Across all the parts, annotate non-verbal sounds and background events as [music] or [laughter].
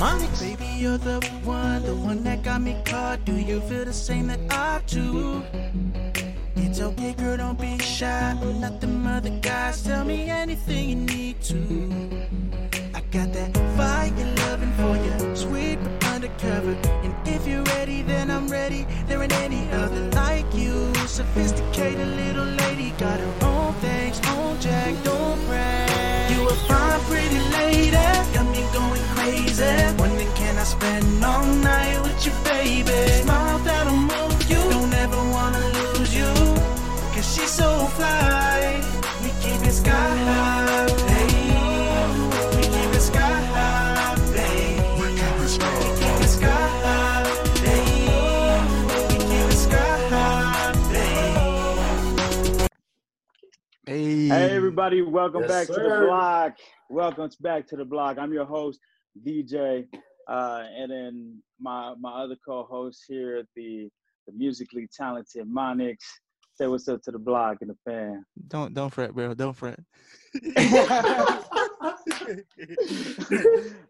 Baby, you're the one, the one that got me caught. Do you feel the same that I do? It's okay, girl, don't be shy. I'm not them other guys. Tell me anything you need to. I got that fire loving for you, sweet but undercover. And if you're ready, then I'm ready. There ain't any other like you. Sophisticated little lady, got her own things, own jack, don't brag. Crazy. Wondering, can I spend all night with you, baby? Smile that'll move you. Don't ever wanna lose you. Cause she's so fly. We keep it sky high, babe. We keep it sky high, babe. We keep it sky high, babe. We keep it sky high, babe. Hey, Hey everybody, welcome Yes, back to the sir. block. Welcome back to the block. I'm your host, DJ, uh, and then my my other co-host here, the the musically talented Monix. Say what's up to the block and the fan. Don't don't fret, bro. Don't fret. [laughs]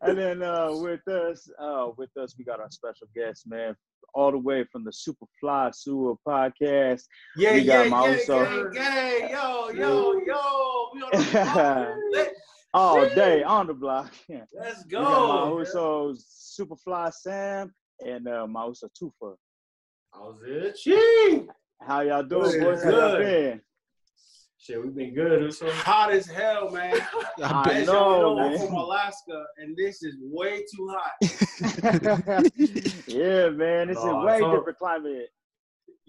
and then uh, with us, uh, with us, we got our special guest, man, all the way from the Superfly Sua podcast. Yeah, We yeah, got my yeah, also- yeah, yeah, yo, yo, yo, we on the [laughs] block. Let- All day on the block. [laughs] Yeah. Let's We got my go. Uso Superfly Sam and uh, my Uso Tufa. How's it? Ching. How y'all doing, Good, boys? How y'all been? Shit, we've been good. It's so hot as hell, man. [laughs] I I bet. As know, y'all know, I'm from Alaska, and this is way too hot. [laughs] yeah, man. This is way it's all- different climate.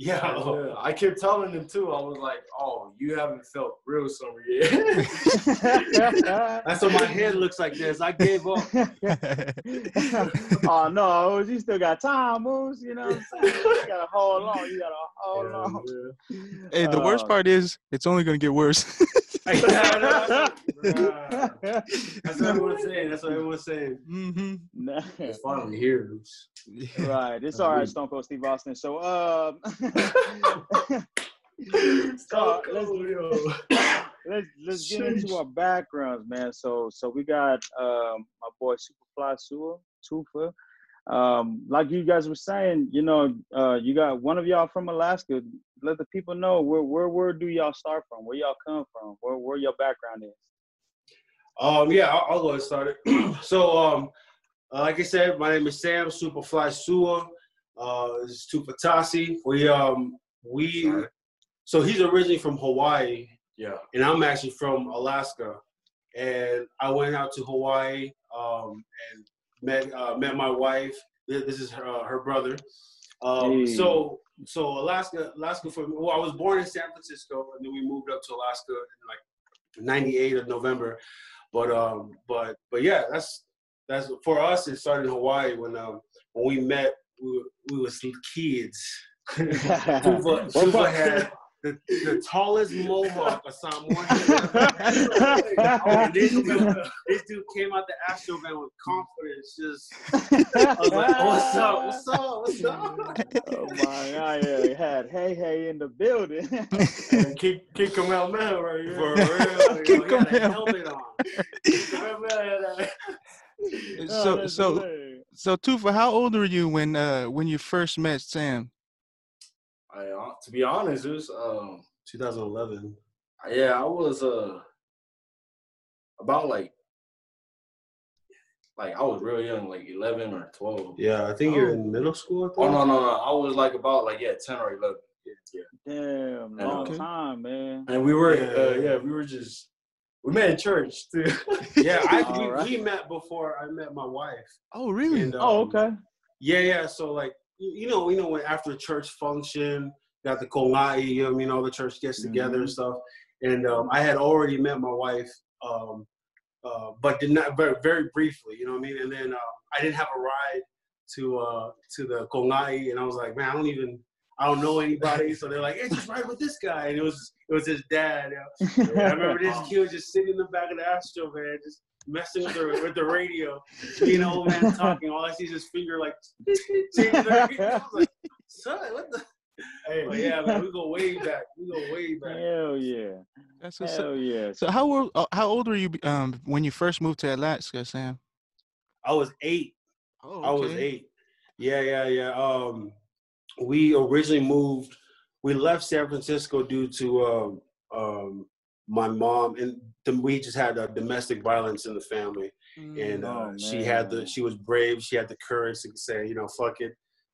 Yeah. Yeah, I kept telling them too. I was like, "Oh, you haven't felt real summer yet." [laughs] [laughs] That's what my head looks like this. I gave up. [laughs] oh no, you still got time, moves. You know what I'm saying? You gotta hold on. You gotta hold Yeah, on. yeah. hey, the worst Uh, part is it's only gonna get worse. That's what everyone's [laughs] saying. That's what everyone's saying. mm-hmm. Nah. It's finally here. Right. It's all right, Stone Cold Steve Austin. So, um, [laughs] so let's, let's let's get into our backgrounds, man. So so we got um my boy Superfly Sua, Tufa. Um, like you guys were saying, you know, uh, you got one of y'all from Alaska. Let the people know where where where do y'all start from? Where y'all come from? Where where your background is? Um, yeah, I'll, I'll go and start it. [clears throat] so, um, uh, like I said, my name is Sam Superfly Sua. Uh, this is Tufatasi. We um we Sorry. so he's originally from Hawaii, Yeah. and I'm actually from Alaska. And I went out to Hawaii um, and met uh, met my wife. This is her, uh, her brother. Um, Hey. So so Alaska Alaska for me well, I was born in San Francisco, and then we moved up to Alaska in like '98 of November. But um, but but yeah, that's that's for us. It started in Hawaii when um when we met. We were, we was kids. [laughs] Tufa had the, the tallest mohawk or something. [laughs] and this, dude, this dude came out the Astro van with confidence. Just, I was like, what's up? What's up? What's up? oh my god, yeah, we had hey hey in the building. And kick kick him out now, right here. For real. Kick Yo, he had him out. helmet on. Kick him out, man. Oh, So so hilarious. so Tufa, how old were you when uh when you first met Sam? I, uh, to be honest, it was um 2011. yeah, I was uh about like like I was real young, like eleven or twelve. Yeah, I think you're in middle school. I think. Oh no no no! I was like about like yeah ten or eleven. Yeah, yeah. Damn, Yeah. long Okay. time, man. And we were Yeah. uh, yeah we were just we met in church too. [laughs] Yeah, I, we, right. we met before I met my wife. Oh really? And, Oh, um, okay. Yeah, yeah. So like you, know, you know when after church function, got the kongai, you know, I mean, all the church gets together and stuff. And um, I had already met my wife, um, uh, but did not very very briefly, you know what I mean. And then uh, I didn't have a ride to uh, to the kongai, and I was like, man, I don't even. I don't know anybody, so they're like, "Hey, just ride with this guy." And it was it was his dad. you know. I remember this [laughs] kid was just sitting in the back of the Astro van, just messing with the with the radio. Me and the old man talking. All I see is his finger like changing the radio. I was like, son, what the? [laughs] Hey, but yeah, man, we go way back. We go way back. Hell yeah. That's what's up. Hell yeah. So how old uh, how old were you um when you first moved to Alaska, Sam? I was eight. Oh, I was eight. Yeah, yeah, yeah. Um, we originally moved. We left San Francisco due to um, um, my mom, and the, we just had uh, domestic violence in the family. And uh, Oh, she had the she was brave. She had the courage to say, you know, fuck it,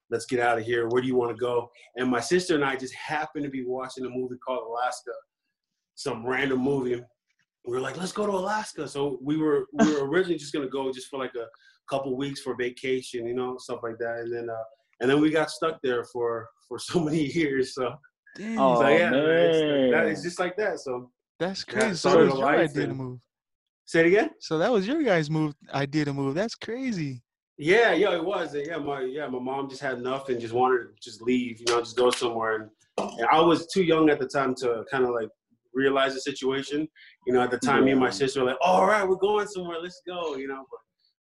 let's get out of here. Where do you want to go? And my sister and I just happened to be watching a movie called Alaska, some random movie. We were like, let's go to Alaska. So we were we were [laughs] originally just gonna go just for like a couple weeks for vacation, you know, stuff like that. And then uh, and then we got stuck there for for so many [laughs] years. So, Damn, Oh, so yeah, man, it's, man. that, it's just like that. So that's yeah, crazy. so started that was a your life idea to move. say it again. So that was your guys' move idea to move. That's crazy. Yeah, yeah, it was. Yeah, my yeah, my mom just had enough and just wanted to just leave, you know, just go somewhere. And, and I was too young at the time to kind of like realize the situation. You know, at the time, me and my sister were like, "All right, we're going somewhere. Let's go." You know, but,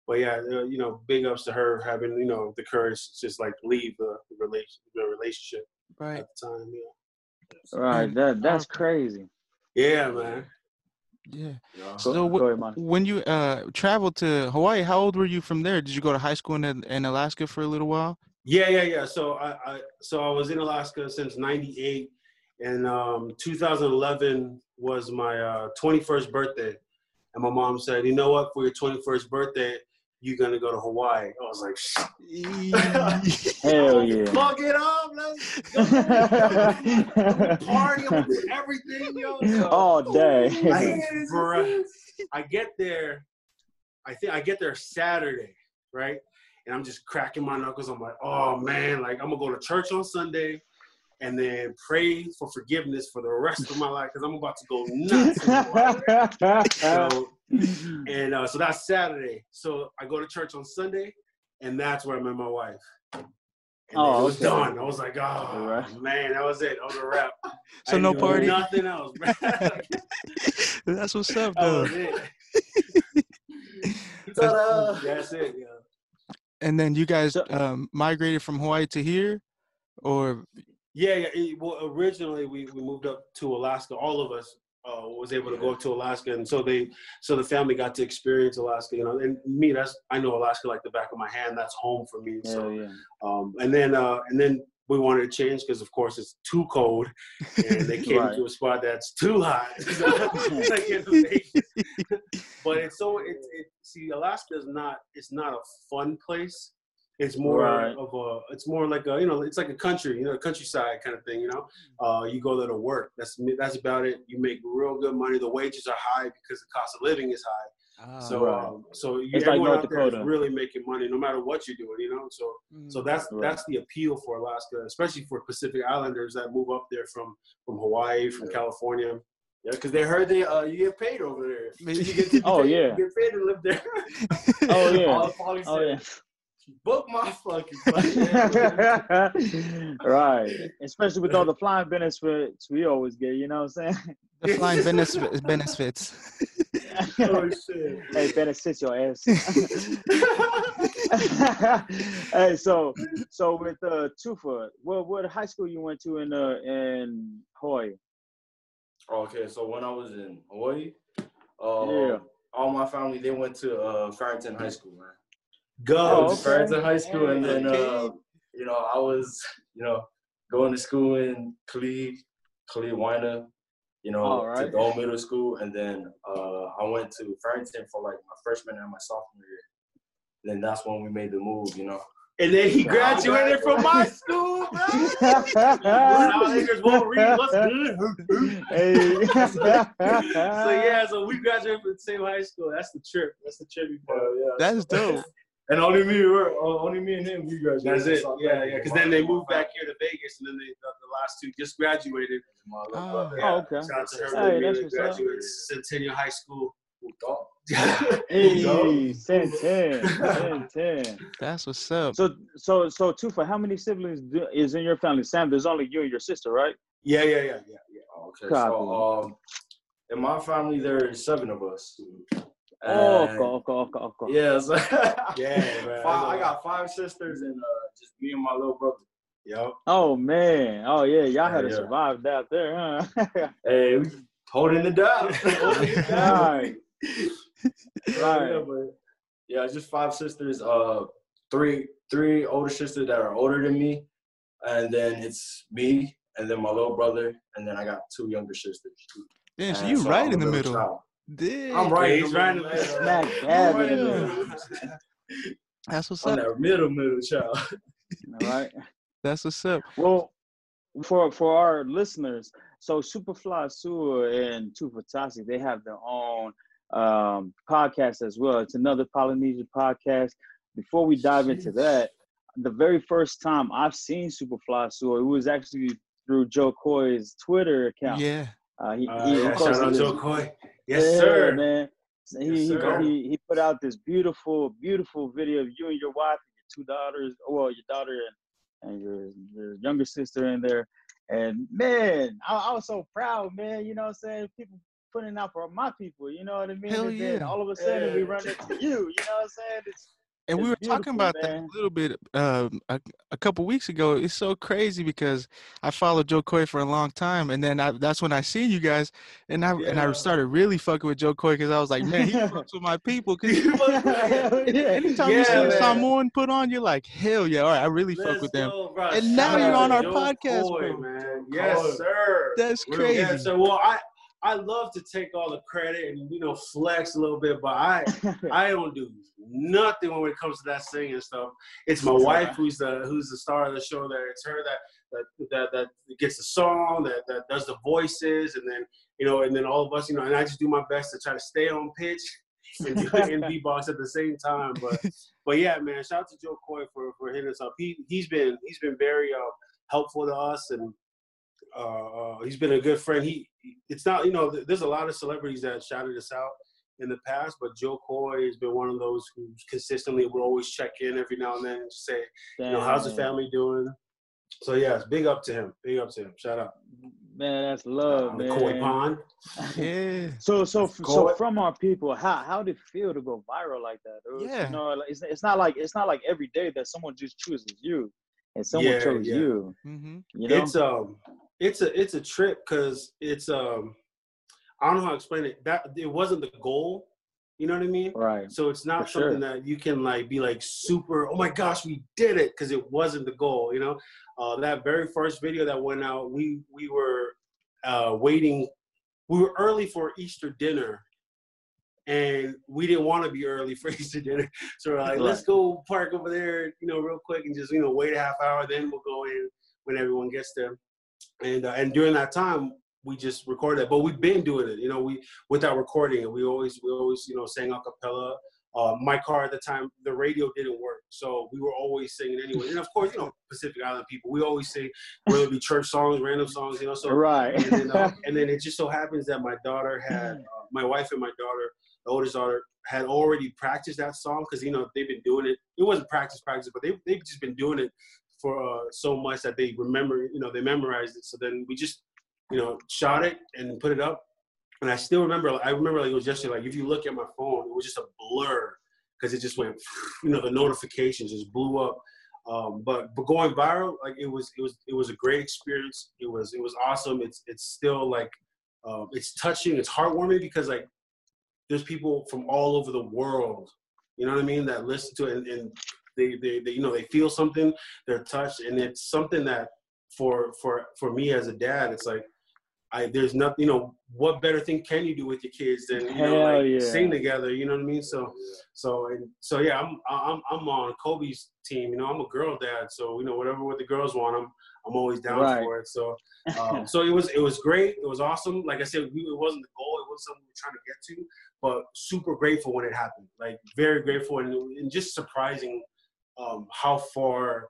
but yeah, uh, you know, big ups to her having you know the courage to just like leave the, the relation the relationship Right. at the time. Yeah, Right. That that's crazy. Yeah, man. Yeah. Go, So go wh- ahead, when you uh traveled to Hawaii, how old were you from there? Did you go to high school in in Alaska for a little while? Yeah, yeah, yeah. So I, I so I was in Alaska since '98, and um, 2011 was my uh, 21st birthday, and my mom said, "You know what? For your 21st birthday, you're gonna go to Hawaii." I was like, [laughs] Hell [laughs] yeah. "Fuck it up, let's go. [laughs] party, I'm gonna do everything, yo." oh day. Like, bruh, I get there, I think I get there Saturday, right? And I'm just cracking my knuckles. I'm like, oh man, like I'm gonna go to church on Sunday and then pray for forgiveness for the rest of my life because I'm about to go nuts. [laughs] so, and uh, so that's Saturday. So I go to church on Sunday, and that's where I met my wife. And Oh, it was okay. done. I was like, oh Alright. man, that was it. That was a wrap. [laughs] So I no party? Nothing else. bro. [laughs] That's what's up, That though. was it. That's- That's it. Yeah. And then you guys So- um, migrated from Hawaii to here, or Yeah, yeah. it- well, originally we, we moved up to Alaska. All of us uh, was able to go up to Alaska, and so they, so the family got to experience Alaska. You know, and me, that's I know Alaska like the back of my hand. That's home for me. So, yeah. um, and then uh, and then we wanted to change because of course it's too cold, and they [laughs] came Right. to a spot that's too hot. [laughs] Like in [laughs] Vegas. but it's so it, it see Alaska is not it's not a fun place. It's more Right. of a it's more like a you know it's like a country you know countryside kind of thing you know. Uh, you go there to work. That's that's about it. You make real good money. The wages are high because the cost of living is high. So Ah, Right. um, so you, like everyone North out there is really making money no matter what you're doing. You know. So so that's Right. that's the appeal for Alaska, especially for Pacific Islanders that move up there from from Hawaii, from California. Yeah, because they heard they uh you get paid over there. [laughs] You get to Oh, pay- yeah. you get paid to live there. [laughs] Oh, [laughs] yeah. Oh yeah. Book my [laughs] fucking flight. [laughs] right. Especially with all the flying benefits we always get, you know what I'm saying? the flying benefits. benefits. [laughs] oh shit. hey, benefits your ass. hey, so so with uh Tufa, what what high school you went to in uh in Hawaii? Okay, so when I was in Hawaii, uh, Yeah. all my family they went to uh, Farrington High School, man. Go. I went okay. to Farrington High School, and then uh, you know I was you know going to school in Kalihi, Kalihi Waena, you know, All to right. Dole Middle School, and then uh, I went to Farrington for like my freshman and my sophomore year. And Then that's when we made the move, you know. And then he graduated from my school, bro. Niggas won't read. What's good? [laughs] hey. [laughs] so yeah, so we graduated from the same high school. That's the trip. That's the trip. Uh, yeah. That's dope. And only me, were, uh, only me and him, we graduated. That's it. So Yeah, yeah. Because then they moved back here to Vegas, and then they, the, the last two just graduated. My little Oh. brother. Oh, okay. Shout out to her. Hey, Hey, that's what's up. graduated Centennial High School. Who thought? [laughs] Hey, 10 10, 10 10. That's what's up. So so so Tufa, how many siblings do, is in your family? Sam, there's only you and your sister, right? Yeah, yeah, yeah, yeah, yeah. Okay, so um, in my family there's seven of us. Oh, And- okay, okay, okay, okay. Yeah, so [laughs] Yeah, man. five, I got five sisters and uh, just me and my little brother. Yep. Oh man. Oh yeah, y'all had to Yeah. survive that there, huh? [laughs] Hey, we holding it down. [laughs] Holding it down. right. Yeah, but yeah, just five sisters. Uh, three three older sisters that are older than me, and then it's me, and then my little brother, and then I got two younger sisters. Yeah, so And you so right I'm in the middle middle. child. Yeah. I'm right. he's right in the. Smack dab in the right middle. That's what's I'm up. that middle middle child. All right. That's what's up. Well, for for our listeners, so Superfly Sua and Tufatasi, they have their own um, podcast as well. It's another Polynesian podcast. Before we dive into that, the very first time I've seen Superfly Sua, it was actually through Jo Koy's Twitter account. Yeah. Uh, he, Uh, he yeah, shout out this- Jo Koy. Yes, yeah, sir. man. So He, Yes, sir. he he put out this beautiful, beautiful video of you and your wife and your two daughters. Oh, well, your daughter and, and your your younger sister in there. And man, I, I was so proud, man. You know what I'm saying? People putting out for my people. You know what I mean? Hell and then yeah. all of a sudden we run into you. You know what I'm saying? It's And we were talking about that a little bit um, a, a couple weeks ago. It's so crazy because I followed Jo Koy for a long time, and then I, that's when I seen you guys, and I and I started really fucking with Jo Koy because I was like, man, he [laughs] fucks with my people. Because Hell [laughs] yeah. anytime you see man. Samoan put on, you're like, hell yeah, all right, I really fuck Let's with them. go. And now you're on our Joe podcast, Coy, bro. man. Yes, sir. That's crazy. Yeah, so well, I I love to take all the credit and you know flex a little bit, but I [laughs] I don't do nothing when it comes to that singing stuff. It's my wife who's the who's the star of the show. There, it's her that that that, that gets the song, that that does the voices, and then you know, and then all of us, you know, and I just do my best to try to stay on pitch and do and [laughs] beatbox at the same time. But but yeah, man, shout out to Jo Koy for for hitting us up. He he's been he's been very uh, helpful to us and. Uh, uh, he's been a good friend. He, it's not, you know, there's a lot of celebrities that shouted us out in the past, but Jo Koy has been one of those who consistently will always check in every now and then and just say, you know, how's the family doing? So yes, big up to him. Big up to him. Shout out. Man, that's love, on the man. Koi Pond. [laughs] yeah. So so so from our people, how how did it feel to go viral like that? Was, Yeah. You know, it's it's not like it's not like every day that someone just chooses you, and someone Yeah, chose yeah. you. hmm You know, It's um, it's a it's a trip because it's um, I don't know how to explain it. That it wasn't the goal. You know what I mean? right? So it's not For sure. something that you can like be like super. Oh my gosh, we did it because it wasn't the goal. You know, uh, that very first video that went out, we we were uh, waiting. We were early for Easter dinner, and we didn't want to be early for [laughs] Easter dinner. So we're like, let's go park over there, you know, real quick, and just you know wait a half hour. Then we'll go in when everyone gets there. And uh, and during that time, we just recorded it. But we've been doing it, you know, we without recording it. We always we always you know sang a cappella. Uh, my car at the time, the radio didn't work, so we were always singing anyway. And of course, you know, Pacific Island people, we always sing whether it be church songs, random songs, you know. So right. and then, uh, [laughs] and then it just so happens that my daughter had, uh, my wife and my daughter, the oldest daughter, had already practiced that song because you know they've been doing it. It wasn't practice, practice, but they they've just been doing it for uh, so much that they remember, you know, they memorized it. So then we just, you know, shot it and put it up. And I still remember, I remember like it was yesterday. Like if you look at my phone, it was just a blur because it just went, you know, the notifications just blew up. Um, but but going viral, like it was it was it was a great experience. It was it was awesome. It's it's still like um, it's touching. It's heartwarming because like there's people from all over the world. You know what I mean? That listen to it and, and they, they they you know they feel something. They're touched, and it's something that for for for me as a dad, it's like I there's nothing. You know what better thing can you do with your kids than you know like yeah. sing together? You know what I mean? So so and so yeah, I'm I'm I'm on Kobe's team. You know, I'm a girl dad, so you know whatever what the girls want, I'm I'm always down Right. for it. So [laughs] um, so it was it was great. It was awesome. Like I said, we, it wasn't the goal. It wasn't something we were trying to get to, but super grateful when it happened. Like very grateful and, and just surprising um, how far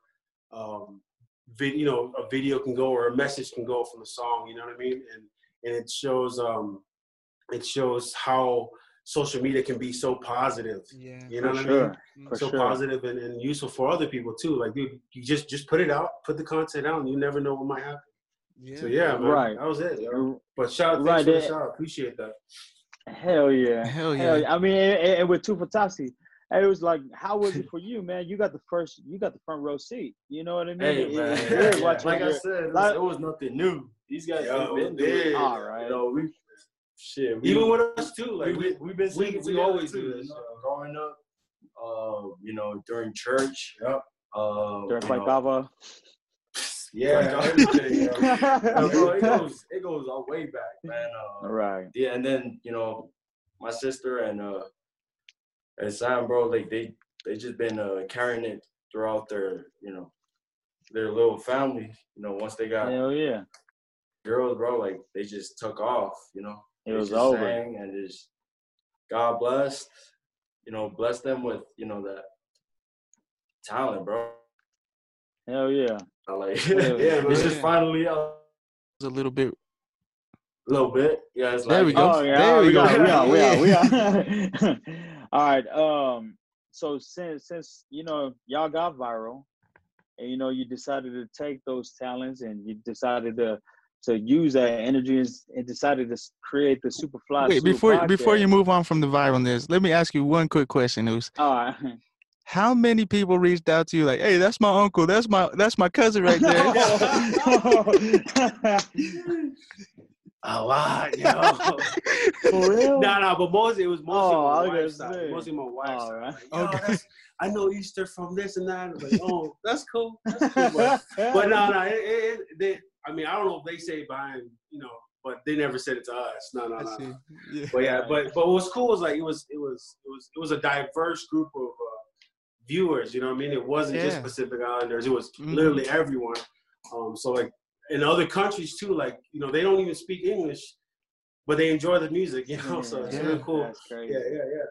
um, vid, you know a video can go or a message can go from a song. You know what I mean? And and it shows um, it shows how social media can be so positive. Yeah. You know For what I mean? For so sure. positive and, and useful for other people too. Like dude, you just just put it out, put the content out, and you never know what might happen. Yeah. So yeah, man, Right. that was it. yo. But shout out, Right, thanks for the that- shout. Appreciate that. Hell yeah. Hell Hell yeah. yeah. I mean, and, and with Tufatasi, it was like, how was it [laughs] for you, man? You got the first, you got the front row seat. You know what I mean? Hey man, it's yeah, yeah. watching like I said, it was, like- it was nothing new. These guys Yo, have been doing it. All right. You know, we shit. We, Even with us too, like we, we, we, we've been we- singing we together always too, do you this, know, growing up. uh, you know, during church. Yep. Uh, During you know, Yeah, everything. you [laughs] know. Bro, it [laughs] goes it goes all way back, man. Uh, right. yeah, and then you know, my sister and uh and Sam, bro, like they they just been uh carrying it throughout their you know their little family. You know, once they got Hell yeah. girls, bro, like they just took off. You know, It They was just over. sang and just God blessed. You know, bless them with you know that talent, bro. Hell yeah. I like, [laughs] Yeah, yeah, man. it's just finally uh, It's a little bit. a little bit. Yeah, it's There like we go. Oh yeah, There we we go. got, we got, we got, we [laughs] got. [laughs] All right. Um. So since since you know y'all got viral, and you know you decided to take those talents and you decided to to use that energy and, and decided to create the Superfly. Wait, Super before before you move on from the viralness, let me ask you one quick question, News. All right. [laughs] How many people reached out to you like, "Hey, that's my uncle. That's my that's my cousin right there." [laughs] [laughs] A lot, yo. [laughs] For real? nah, nah, but mostly it was mostly Oh, my wife's side. say. Mostly my wife's side. right. Like, Okay. I know Easter from this and that. Like, [laughs] oh, that's cool. That's cool. But, but no, no, it, it, they, I mean, I don't know if they say behind, you know, but they never said it to us. No, no, I no. Yeah. But yeah, but but what was cool was like it was it was it was it was a diverse group of uh, viewers. You know what I mean? It wasn't just Yeah. Pacific Islanders. It was Mhm. literally everyone. Um, so like in other countries too, like you know they don't even speak English, but they enjoy the music. You know, so it's Yeah. really cool. Yeah, yeah, yeah.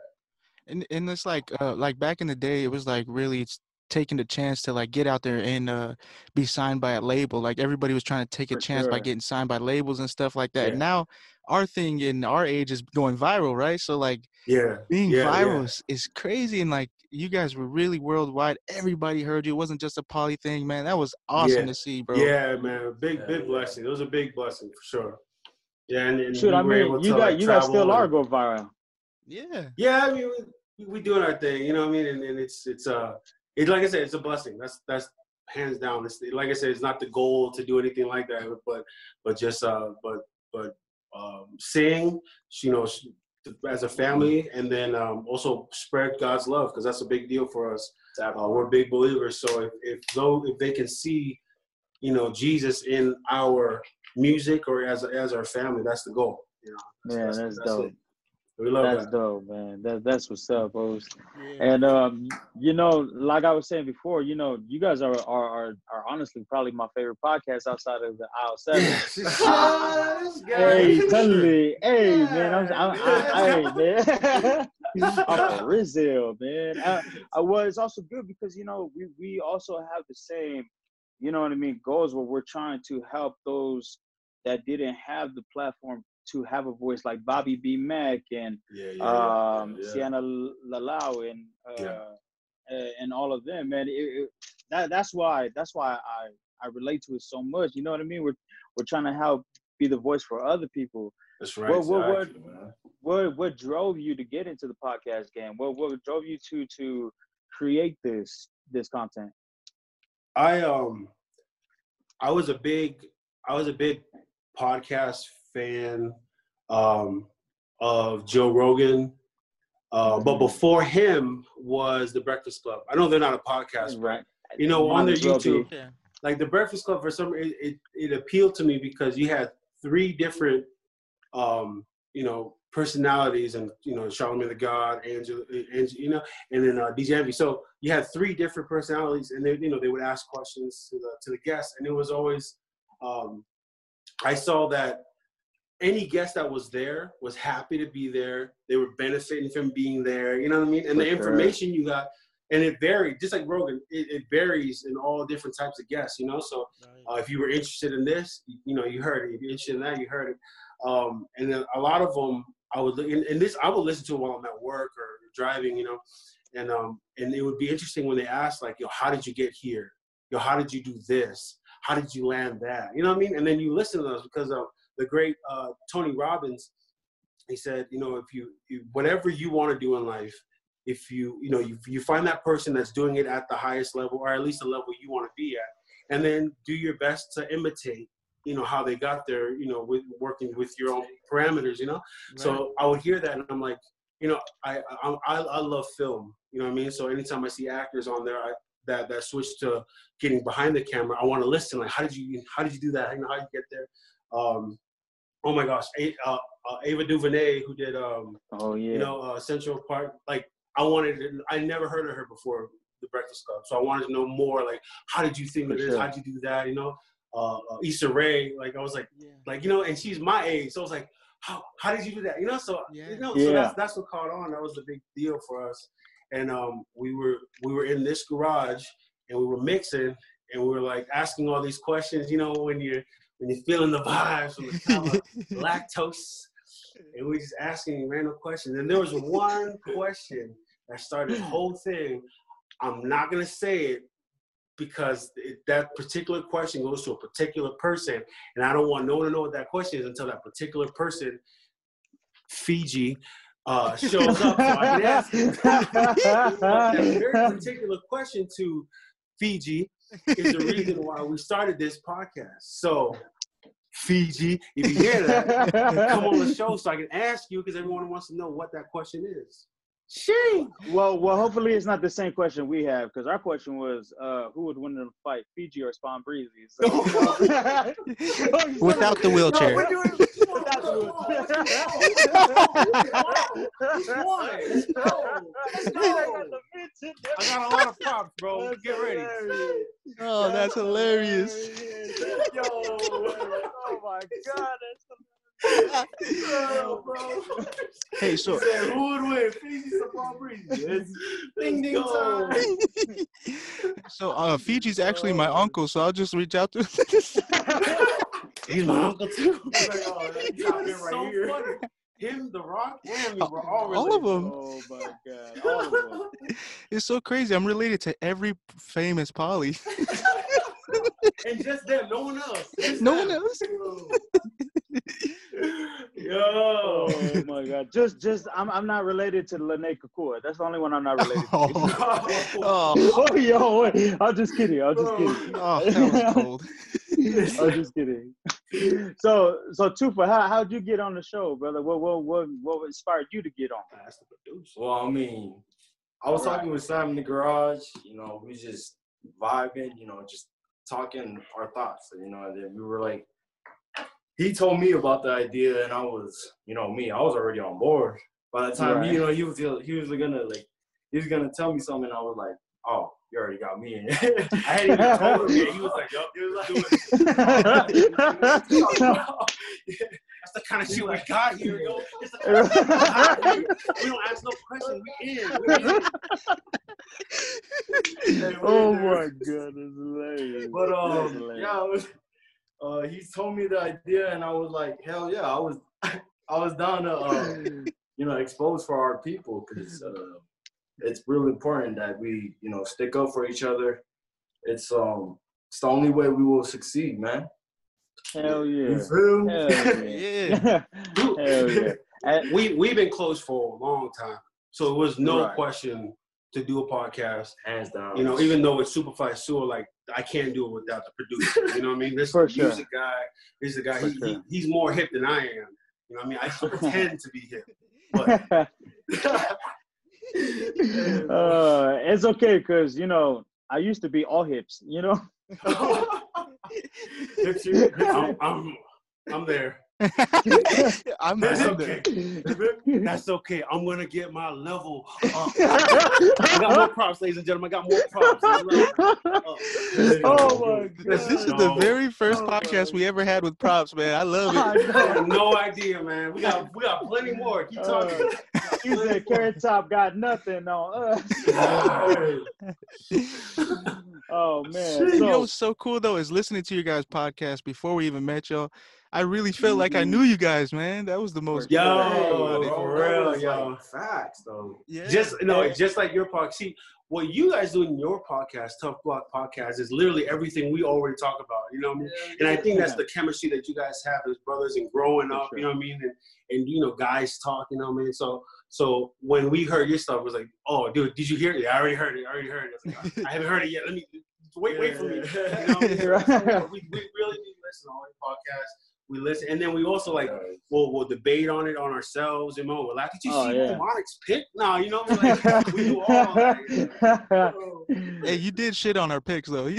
and and it's like uh like back in the day it was like really s- taking the chance to like get out there and uh be signed by a label like everybody was trying to take a For chance by getting signed by labels and stuff like that Yeah. now our thing in our age is going viral right so like Yeah, being yeah, viral yeah. Is, is crazy and like you guys were really worldwide everybody heard you it wasn't just a poly thing man that was awesome Yeah. to see bro Yeah, man, big Yeah, big yeah. blessing. It was a big blessing for sure. Yeah, and, and Shoot, we I mean, able you to, got like, you guys still travel are and- go viral. yeah Yeah, I mean, we, we doing our thing, you know what I mean, and, and it's it's uh, it like I said, it's a blessing. That's that's hands down. It's like I said, it's not the goal to do anything like that, but but just uh, but but um, sing, you know, as a family, and then um, also spread God's love because that's a big deal for us. Uh, we're big believers, so if if though if they can see, you know, Jesus in our music or as as our family, that's the goal. You know, Man, that's dope. it. We love That's that. dope, man. That that's what's up, O's. And um, you know, like I was saying before, you know, you guys are are are, are honestly probably my favorite podcast outside of the aisle seven. [laughs] [laughs] Hey, totally. Hey, man, I'm, I'm, I, I, hey, man, [laughs] I'm for Rizzo, man. I, I, well, it's also good because you know we we also have the same, you know what I mean, goals where we're trying to help those that didn't have the platform to have a voice, like Bobby B. Mack and Yeah, yeah, um, yeah. Sienna Lalau and uh, and all of them, man. It, it, that that's why that's why I I relate to it so much. You know what I mean? We're we're trying to help be the voice for other people. That's right. What what what what what drove you to get into the podcast game? What what drove you to to create this this content? I um I was a big I was a big podcast fan um of Joe Rogan. Uh, but before him was the Breakfast Club. I know they're not a podcast, but Right. you know, on their Might as well be. YouTube, yeah like the Breakfast Club for some it, it, it appealed to me because you had three different um you know personalities and you know Charlemagne the God, Angela, Angela you know, and then uh, DJ Envy. So you had three different personalities, and they you know they would ask questions to the to the guests, and it was always um, I saw that any guest that was there was happy to be there. They were benefiting from being there. You know what I mean? And For the sure. information you got, and it varied, just like Rogan. It, it varies in all different types of guests. You know, so uh, if you were interested in this, you, you know, you heard it. If you're interested in that, you heard it. Um, and then a lot of them, I would, and, and this, I would listen to while I'm at work or driving, you know, and um, and it would be interesting when they ask, like, yo, how did you get here? Yo, how did you do this? How did you land that? You know what I mean? And then you listen to those because of the great uh, Tony Robbins. He said, you know, if you, you whatever you want to do in life, if you, you know, you, you find that person that's doing it at the highest level or at least the level you want to be at, and then do your best to imitate you know how they got there you know with working with your own parameters you know so i would hear that and i'm like you know, I, I I I love film. You know what I mean? So anytime I see actors on there, I, that that switch to getting behind the camera, I want to listen. Like, how did you how did you do that? You know, how did you get there? Um, oh my gosh, A, uh, uh, Ava DuVernay, who did um, oh yeah. you know uh, Central Park. Like, I wanted, to, I never heard of her before the Breakfast Club, so I wanted to know more. Like, how did you think For of this? sure. How did you do that? You know, uh, uh, Issa Rae. Like, I was like, Yeah. like you know, and she's my age, so I was like, how how did you do that? You know, so Yeah. you know, so Yeah. that's that's what caught on. That was the big deal for us. And um, we were we were in this garage and we were mixing and we were like asking all these questions. You know, when you're when you're feeling the vibes from the [laughs] lactose, and we're just asking random questions. And there was one [laughs] question that started the whole thing. I'm not gonna say it because it, that particular question goes to a particular person, and I don't want no one to know what that question is until that particular person, Fiji, uh, [laughs] shows up. So I can ask that very particular question to Fiji is the reason why we started this podcast. So, Fiji, if you hear that, come on the show so I can ask you because everyone wants to know what that question is. She. well, well, hopefully it's not the same question we have because our question was, uh, who would win in a fight, Fiji or Spawn Breezy? So, [laughs] [laughs] Without the wheelchair. we're doing Without the I got a lot of props, bro. Get ready. Oh, that's hilarious. Yo, oh my god, that's Hey, so said, who would win? Fiji or Paul Breezy? Ding ding time. so uh, Fiji's actually my uncle, so I'll just reach out to. [laughs] He's my uncle too. He's [laughs] like, [laughs] oh, that's He's so here right here. funny. Him, The Rock, and me were all All of them. Oh my [laughs] god, all of them. It's so crazy. I'm related to every famous poly. And just them, no one else. Just No one else. [laughs] Yo. Oh my god, just just I'm I'm not related to Lene Kakua. That's the only one I'm not related to. Oh, [laughs] oh, [laughs] oh yo, wait, I'm just kidding. I'm just kidding. oh, that was cold. I'm just kidding. So, so Tufa, how how'd you get on the show, brother? What what what what inspired you to get on? That's the producer. Well, I mean, I was talking with Sam in the garage. You know, we just vibing. You know, just talking our thoughts. You know, and then we were like, he told me about the idea, and I was, you know, me. I was already on board. By the time Right. you know, he was he was gonna like, he was gonna tell me something. I was like, oh, you already got me in. [laughs] I hadn't even told him yet. He was like, yup. He was like. That's the kind of shit we got here, yo. It's the kind of shit we got here. We don't ask no questions. We in. We in. Hey, oh we're my there. god, that's hilarious. But um, hilarious. yeah, I was, uh, he told me the idea, and I was like, hell yeah, I was, [laughs] I was down to, uh, [laughs] you know, expose for our people because uh, it's really important that we, you know, stick up for each other. It's um, it's the only way we will succeed, man. Hell yeah. You feel? Hell yeah. [laughs] [laughs] Hell yeah. And- we we've been close for a long time, so it was no Right. question to do a podcast. Hands down. You know, even though it's Superfly Sua, like I can't do it without the producer. You know what I mean? This [laughs] For is the sure. music guy. This is the guy. For He, he, he's more hip than I am. You know what I mean? I just pretend to be hip. But [laughs] uh, it's okay because you know I used to be all hips. You know. [laughs] Hits you- hits. I'm, I'm, I'm there. [laughs] I'm That's okay. That's okay. I'm gonna get my level up. [laughs] I got more props, ladies and gentlemen. I got more props. [laughs] oh my god. This is the very first Oh, podcast we ever had with props, man. I love it. I no idea, man. We got we got plenty more. Keep uh, talking. You said carrot top got nothing on us. oh man. you know So, what's so cool though is listening to your guys' podcast before we even met y'all. I really felt like Mm-hmm. I knew you guys, man. That was the most. Yo, for real, that was, yo. like, facts though. Yeah. Just no, just like your podcast. See, what you guys do in your podcast, Tough Block Podcast, is literally everything we already talk about. You know what I mean? Yeah, And I think that's the chemistry that you guys have as brothers and growing For up. sure. You know what I mean? And and you know, guys talk. You know what I mean? So so when we heard your stuff, it was like, oh, dude, did you hear it? Yeah, I already heard it. I already heard it. I, was like, I haven't heard it yet. Let me wait, wait for me. You know what I mean? [laughs] [laughs] We, we really do listen to all your podcasts. We listen, and then we also like we'll, we'll debate on it on ourselves. and know, we're like, did you Oh, see yeah. Monarch's pick? No, you know, like, [laughs] we do all that. [laughs] Hey, you did shit on our picks though. [laughs] hey,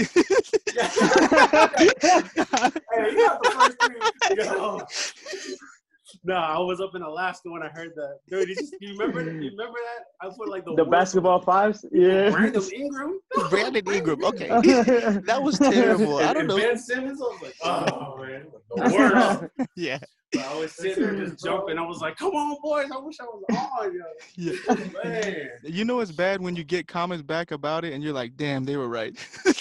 you got No, I was up in Alaska when I heard that. Dude, did you, do you remember? Do you [laughs] remember that? I put like the, the basketball fives. Yeah. [laughs] Brandon Ingram. Brandon Ingram. Okay, [laughs] that was terrible. I don't and know. Ben Simmons. I was like, oh man, the worst. Yeah, So I was sitting there just jumping. I was like, come on, boys. I wish I was on. Yo. [laughs] yeah. Man. You know it's bad when you get comments back about it and you're like, damn, they were right. You're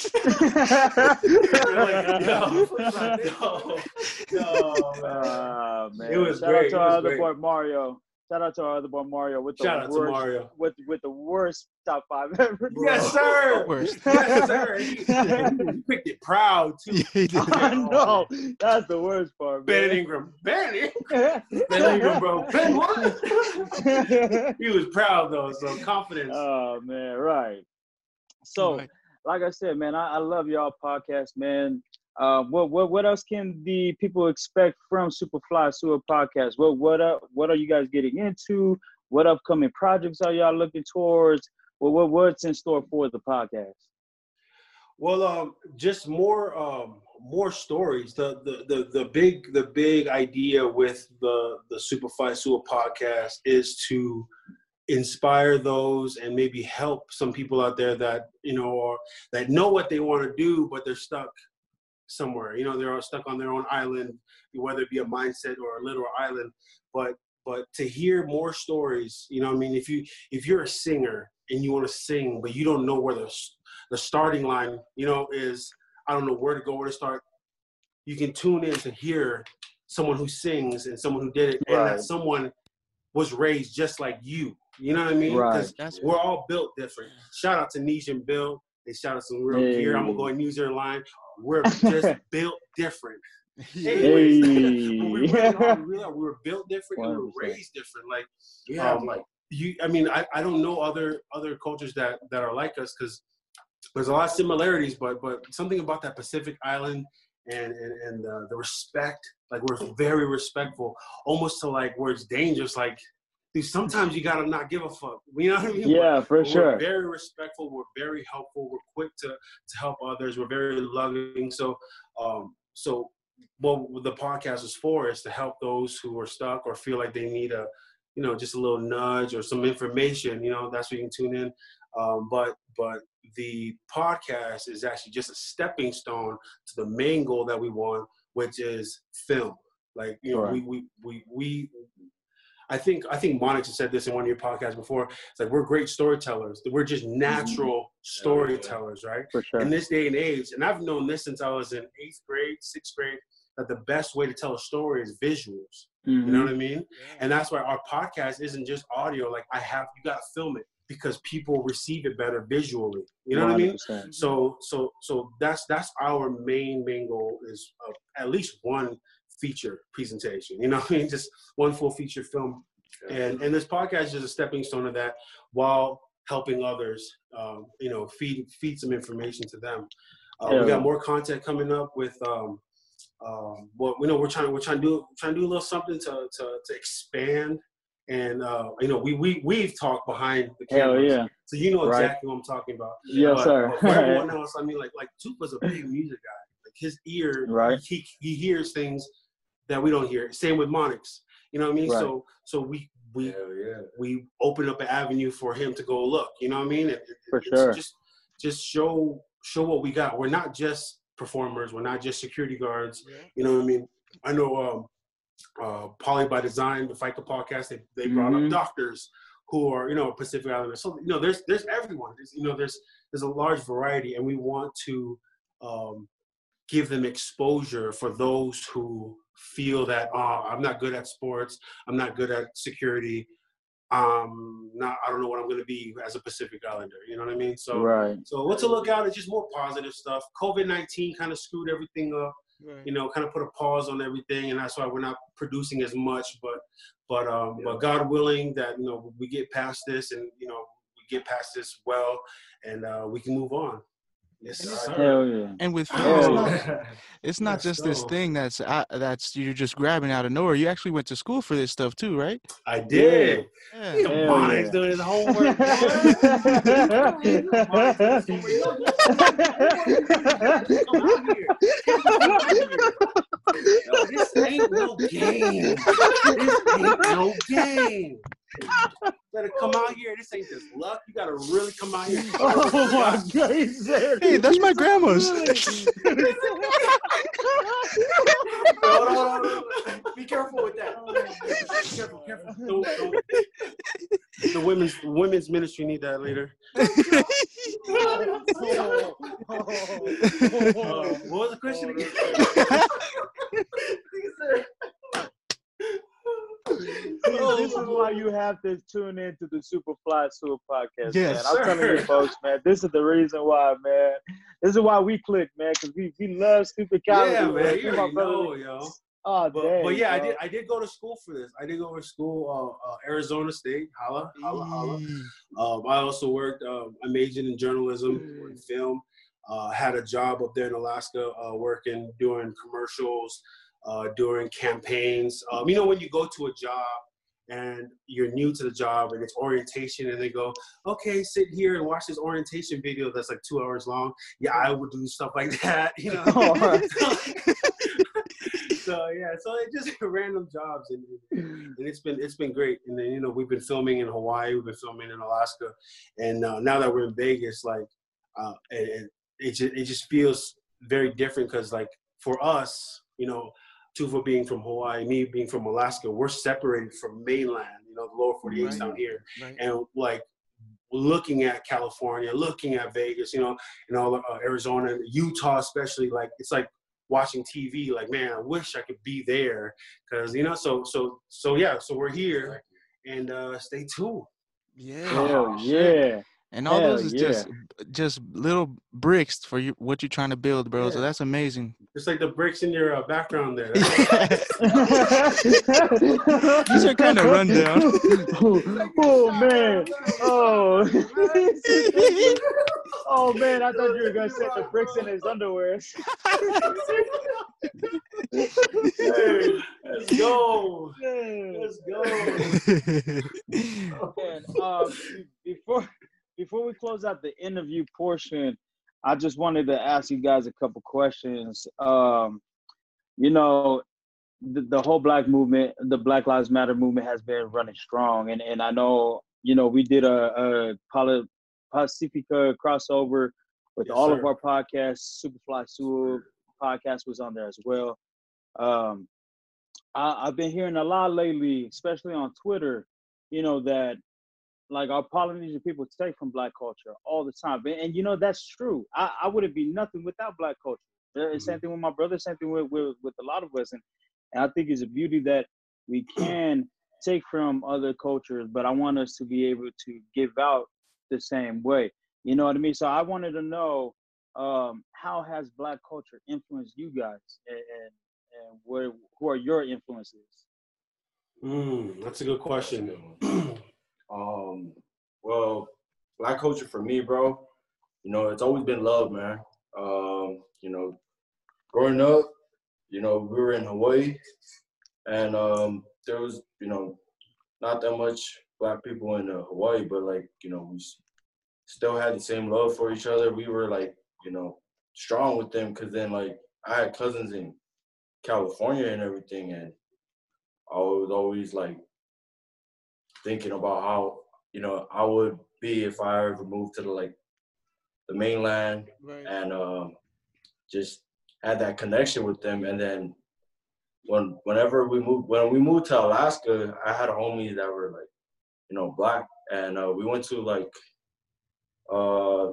like, yo, yo, yo, man. Ah, man. It was Shout great, out to it our was other great. boy Mario. Shout out to our other boy Mario with the Shout out to worst Mario. with with the worst top five ever. [laughs] Yes, sir. [laughs] Worst. [laughs] Yes, sir. He, he picked it proud too. Yeah, he did. I know. Oh, That's the worst part, Ben man. Ingram. Ben Ingram. Ben Ingram, bro. Ben what? he was proud though, so confidence. oh man, right. So, Right. like I said, man, I, I love y'all podcast, man. Uh, what what what else can the people expect from Superfly Sua Podcast? What what uh, what are you guys getting into? What upcoming projects are y'all looking towards? Well, what what's in store for the podcast? Well, um, just more, um, more stories. The, the the the big the big idea with the the Superfly Sua podcast is to inspire those and maybe help some people out there that you know or that know what they want to do, but they're stuck somewhere. You know, they're all stuck on their own island, whether it be a mindset or a literal island. But but to hear more stories, you know, what I mean, if you if you're a singer and you want to sing, but you don't know where the the starting line, you know, is I don't know where to go, where to start. You can tune in to hear someone who sings and someone who did it, and that someone was raised just like you. You know what I mean? Right. 'Cause That's We're all built different. Shout out to Niche and Bill. They shout out some real gear. I'm gonna go and use their line. We're [laughs] just built different. Anyways, [laughs] Hey. we, really are, we really. We were built different and we were raised different. Like have Um, like you i mean i, I don't know other other cultures that that are like us because there's a lot of similarities but but something about that pacific island and and, and uh, the respect like we're very respectful almost to like where it's dangerous like sometimes you gotta not give a fuck. You know what i mean? Yeah, for But sure. we're very respectful we're very helpful we're quick to to help others we're very loving. So um so what the podcast is for is to help those who are stuck or feel like they need a you know just a little nudge or some information you know that's where you can tune in. Um, but but the podcast is actually just a stepping stone to the main goal that we want which is film. Like you know Right. we, we we we I think I think Monica said this in one of your podcasts before. It's like we're great storytellers. We're just natural storytellers, right? For sure. in this day and age, and I've known this since I was in eighth grade, sixth grade, that the best way to tell a story is visuals. You know Mhm. what I mean? And that's why our podcast isn't just audio. Like I have, you got to film it because people receive it better visually. You know what I mean? So, so, so that's that's our main main goal is uh, at least one feature presentation. You know what [laughs] I mean? Just one full feature film and and this podcast is a stepping stone of that while helping others um, you know feed feed some information to them uh, we got more content coming up with um um what we know we're trying we're trying to do trying to do a little something to to, to expand and uh you know we we we've talked behind the Hell cameras yeah. so you know Right. exactly what i'm talking about Yes, but, sir. but [laughs] everyone else i mean like like Tupa's a big music guy like his ear Right. he he hears things that we don't hear same with monix you know what i mean Right. so so we we hell yeah. we open up an avenue for him to go look. You know what I mean? It- it- For it's sure. Just just show show what we got. We're not just performers. We're not just security guards. You know what I mean? I know um, uh, Poly by Design, the FICA podcast. They they brought Mhm. up doctors who are you know Pacific Islanders. So you know there's there's everyone. There's, you know there's there's a large variety, and we want to um, give them exposure for those who feel that oh, I'm not good at sports. I'm not good at security. Um, not I don't know what I'm going to be as a Pacific Islander. You know what I mean? So right. so what to look out is just more positive stuff. COVID nineteen kind of screwed everything up. You know, kind of put a pause on everything, and that's why we're not producing as much. But but um, but God willing that you know we get past this, and you know we get past this well, and uh, we can move on. Yes, And sir. Hell yeah. And with film, Hell it's yeah. not, [laughs] it's not Let's just this thing that's uh, that's you're just grabbing out of nowhere. You actually went to school for this stuff too, right? I did. Yeah. Come Hell yeah. doing his [laughs] homework. Yo, this ain't no game. This ain't no game. Better come out here. This ain't just luck. You gotta really come out here. [laughs] oh my god, he said. Hey, that's my grandma's. No, no, no, no, no. Be careful with that. Be careful, careful. Don't, don't. The women's women's ministry need that later. [laughs] Uh, what was the question again? [laughs] See, this is why you have to tune in to the Superfly Sua podcast, Yes, man. I'm telling you, folks, man. This is the reason why, man. This is why we click, man, because we, we love stupid comedy. Yeah, man. Me You and my already brother- know, yo. Oh, But, dang, but yeah, I did. I did go to school for this. I did go to school, uh, uh, Arizona State, holla, holla, holla. Mm. Um, I also worked. Um, I majored in journalism, in film. Uh, had a job up there in Alaska, uh, working doing commercials, uh, doing campaigns. Um, you know, when you go to a job and you're new to the job and it's orientation, and they go, "Okay, sit here and watch this orientation video that's like two hours long." Yeah, I would do stuff like [laughs] that. You know. [laughs] so yeah, so it just [laughs] random jobs, and, and it's been it's been great. And then you know we've been filming in Hawaii, we've been filming in Alaska, and uh, now that we're in Vegas, like uh, it, it it just it just feels very different because like for us, you know, Tufa being from Hawaii, me being from Alaska, we're separated from mainland, you know, the lower 48 Right. down here, Right. and like looking at California, looking at Vegas, you know, and all uh, Arizona, Utah, especially, like it's like watching TV. Like, man, I wish I could be there, because you know. So, so, so yeah. So we're here, and uh, stay tuned. Yeah. Oh, yeah. And all those Hell is just just little bricks for you what you're trying to build, bro. So that's amazing. It's like the bricks in your uh, background there. [laughs] These are kind of rundown. [laughs] oh man. Oh. [laughs] oh man, I thought you were gonna set the bricks in his underwear. Hey, let's go. Let's go. And, um, before before we close out the interview portion, I just wanted to ask you guys a couple questions. Um, you know, the, the whole black movement, the Black Lives Matter movement has been running strong, and and I know you know we did a, a Poli- Pacifica crossover with Yes, all of our podcasts. Superfly Sua podcast was on there as well. Um, I, I've been hearing a lot lately, especially on Twitter, you know, that like our Polynesian people take from black culture all the time. And, and you know, that's true. I, I wouldn't be nothing without black culture. Uh, Same thing with my brother, same thing with, with, with a lot of us. And, and I think it's a beauty that we [clears throat] can take from other cultures, but I want us to be able to give out the same way. You know what I mean? So I wanted to know um, how has black culture influenced you guys and, and, and where, who are your influences? Mm, that's a good question. [clears throat] Um, well, black culture for me, bro, you know, it's always been love, man. Um, you know, growing up, you know, we were in Hawaii and um there was, you know, not that much black people in uh, Hawaii, but like, you know, we still had the same love for each other. We were like, you know, strong with them because then like I had cousins in California and everything and I was always like thinking about how you know I would be if I ever moved to the like the mainland Right. and um, just had that connection with them. And then when whenever we moved when we moved to Alaska, I had homies that were like you know black, and uh, we went to like uh,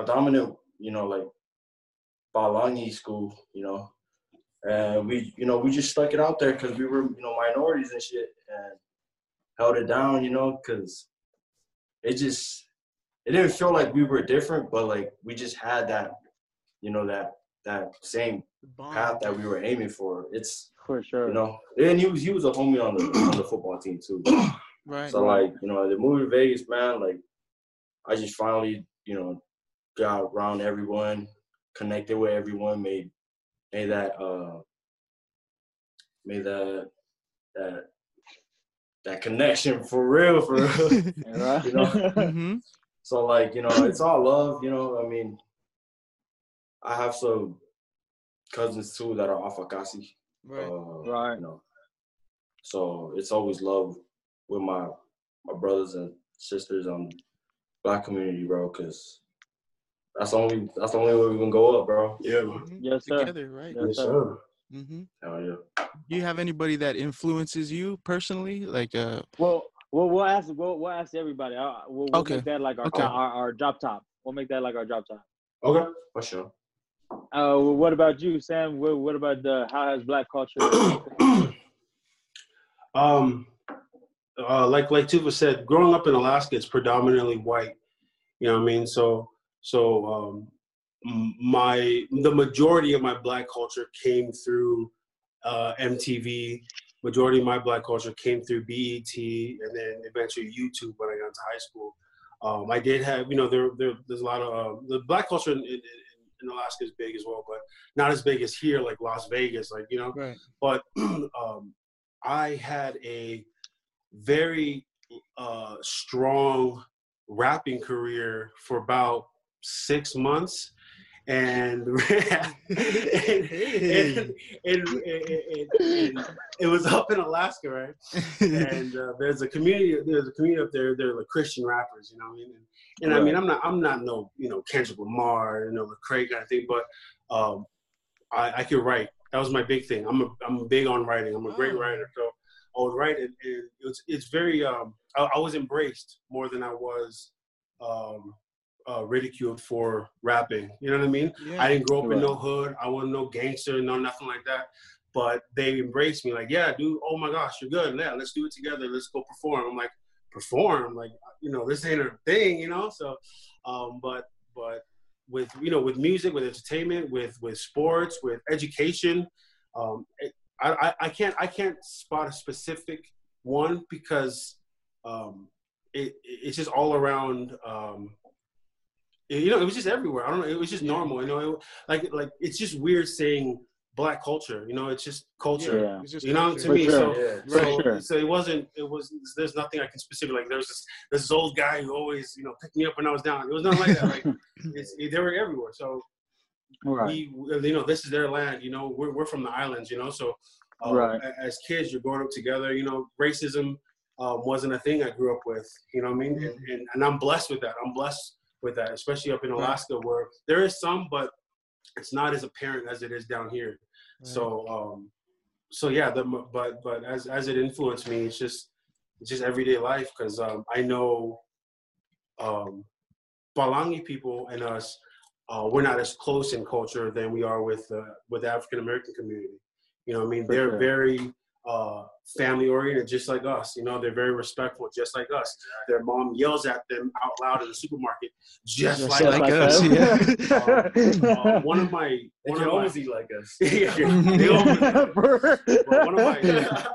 a dominant you know like Palangi school, you know. And we, you know, we just stuck it out there because we were, you know, minorities and shit, and held it down, you know, because it just it didn't feel like we were different, but like we just had that, you know, that that same path that we were aiming for. It's For sure. you know, and he was he was a homie on the on the football team too. [clears throat] Right. So like, you know, the movie to Vegas, man, like I just finally, you know, got around everyone, connected with everyone, made made that uh made that that that connection for real, for real. [laughs] [laughs] You know? hmm So like, you know, it's all love, you know. I mean, I have some cousins too that are Afakasi. Right. Uh, Right. You know. So it's always love with my my brothers and sisters on black community, bro, because that's the only that's the only way we can go up, bro. Yeah, man. Mhm. Yes, sir. Together, right? Yes, Yes, sir. Sir. hmm Hell yeah. Do you have anybody that influences you personally? Like, uh, Well, well, we'll ask we'll, we'll ask everybody. Uh, We'll, we'll Okay. make that like our, Okay. our our drop top. We'll make that like our drop top. Okay. For sure. Uh, well, what about you, Sam? What, what about the how has black culture? [clears throat] um, uh, like like Tufa said, growing up in Alaska, it's predominantly white. You know what I mean? So so um, m- my the majority of my black culture came through uh, MTV. Majority of my black culture came through BET, and then eventually YouTube when I got into high school. Um, I did have, you know, there, there there's a lot of uh, the black culture in, in, in Alaska is big as well, but not as big as here, like Las Vegas, like you know right. but [clears throat] um, I had a very uh, strong rapping career for about six months. [laughs] [laughs] And, and- and it was up in Alaska, right? And uh, there's a community. There's a community up there. They're like Christian rappers, you know what I mean? And, and I mean, I'm not. I'm not no, you know, Kendrick Lamar, you know, Lecrae kind of thing. But um, I, I could write. That was my big thing. I'm a, I'm big on writing. I'm a great Oh. writer. So I would write it, and it's it's very. Um, I, I was embraced more than I was um, uh, ridiculed for rapping. You know what I mean? yeah. I didn't grow up in no hood. I wasn't no gangster, no nothing like that. But they embraced me, like, yeah, dude. Oh my gosh, you're good. Yeah, let's do it together. Let's go perform. I'm like, perform? Like, you know, this ain't a thing, you know. So, um, but but with you know with music, with entertainment, with with sports, with education, um, it, I, I I can't I can't spot a specific one because um, it it's just all around. Um, you know, it was just everywhere. I don't know. It was just Yeah. normal. You know, it, like like it's just weird saying black culture. You know, it's just culture. Yeah. It's just You know, culture. to For me. sure. So, Yeah. so, sure. so it wasn't. It was. There's nothing I can specific. Like there was this this old guy who always you know picked me up when I was down. It was nothing like that. Like [laughs] it's, they were everywhere. So right. we, you know, this is their land. You know, we're we're from the islands. You know, so um, Right. as kids, you're growing up together. You know, racism um, wasn't a thing I grew up with. You know what I mean? And, and, and I'm blessed with that. I'm blessed with that, especially up in Right. Alaska where there is some, but it's not as apparent as it is down here. So, um, so yeah, the, but but as as it influenced me, it's just it's just everyday life because um, I know um, Palangi people and us, uh, we're not as close in culture than we are with uh, with the African American community. You know, what I mean, For they're sure. very uh, family oriented, just like us. You know, they're very respectful, just like us. Their mom yells at them out loud in the supermarket, just, Just like, like us. us, [laughs] yeah. Uh, one of my [laughs] They one can of my, eat like us. [laughs] yeah, they almost- Well, one of my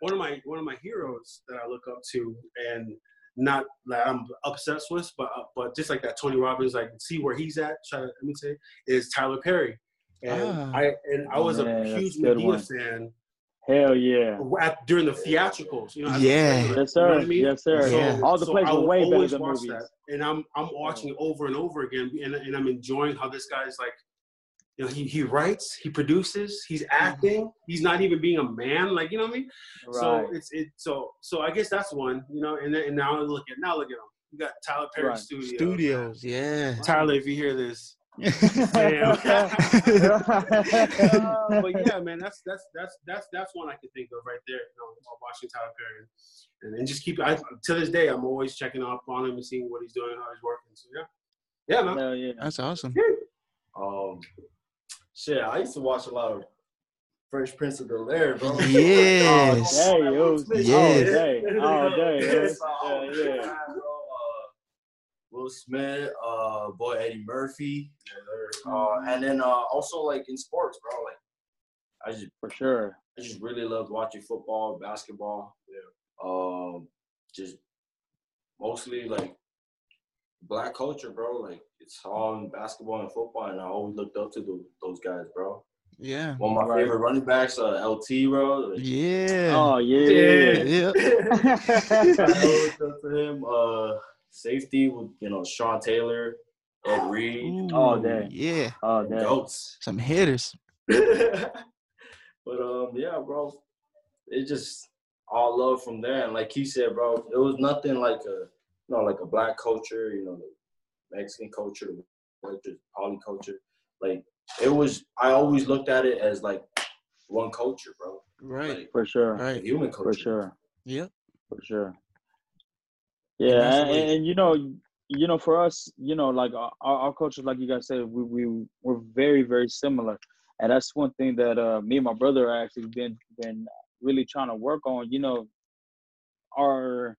one of my one of my heroes that I look up to, and not that I'm obsessed with, but uh, but just like that Tony Robbins, like see where he's at. Try to let me say is Tyler Perry, and Ah. I and I was Man, a huge a good Madea one. fan Hell yeah. at, during the theatricals. You know, Yeah. regular, Yes, you know sir. I mean? Yes, sir. Yeah. All the plays I were way better than movies. that, and I'm I'm watching it over and over again, and, and I'm enjoying how this guy's like, you know, he he writes, he produces, he's mm-hmm. acting, he's not even being a man, like you know what I mean. Right. So it's it so so I guess that's one, you know, and then and now look at now look at him. We got Tyler Perry Right. Studios. Studios, yeah. Tyler, if you hear this, damn. Uh, [laughs] [laughs] but yeah, man, that's that's that's that's that's one I can think of right there. You know, while watching Tyler Perry, and, and just keep. I to this day, I'm always checking up on him and seeing what he's doing, how he's working. So yeah, yeah, man. Hell yeah. That's awesome. Um, shit, I used to watch a lot of Fresh Prince of Bel Air, bro. Yes. [laughs] Hey, yo, Yes. all day, all day. Yes, yeah. all Yeah, yeah. time, bro. Uh, Will Smith, uh, boy Eddie Murphy, uh, and then uh, also like in sports, bro. Like I just For sure. I just really loved watching football, basketball. Yeah. Um, just mostly like black culture, bro. Like it's all in basketball and football, and I always looked up to the, those guys, bro. Yeah. One of my Right. favorite running backs, uh, LT, bro. Like, Yeah. Oh yeah. Yeah. [laughs] I always looked up to him. Uh, safety with you know Sean Taylor, Ed Reed, Oh, Ooh, dang. Yeah. oh damn. goats. Some hitters. [laughs] but um, yeah, bro, it just all love from there. And like he said, bro, it was nothing like a you know like a black culture, you know, the Mexican culture, the culture, poly culture. Like it was. I always looked at it as like one culture, bro. Right. Like For sure. Right. human culture. For sure. Yep. For sure. Yeah, and, and, you know, you know, for us, you know, like our, our cultures, like you guys said, we we we're very very similar, and that's one thing that uh, me and my brother are actually been been really trying to work on. You know, our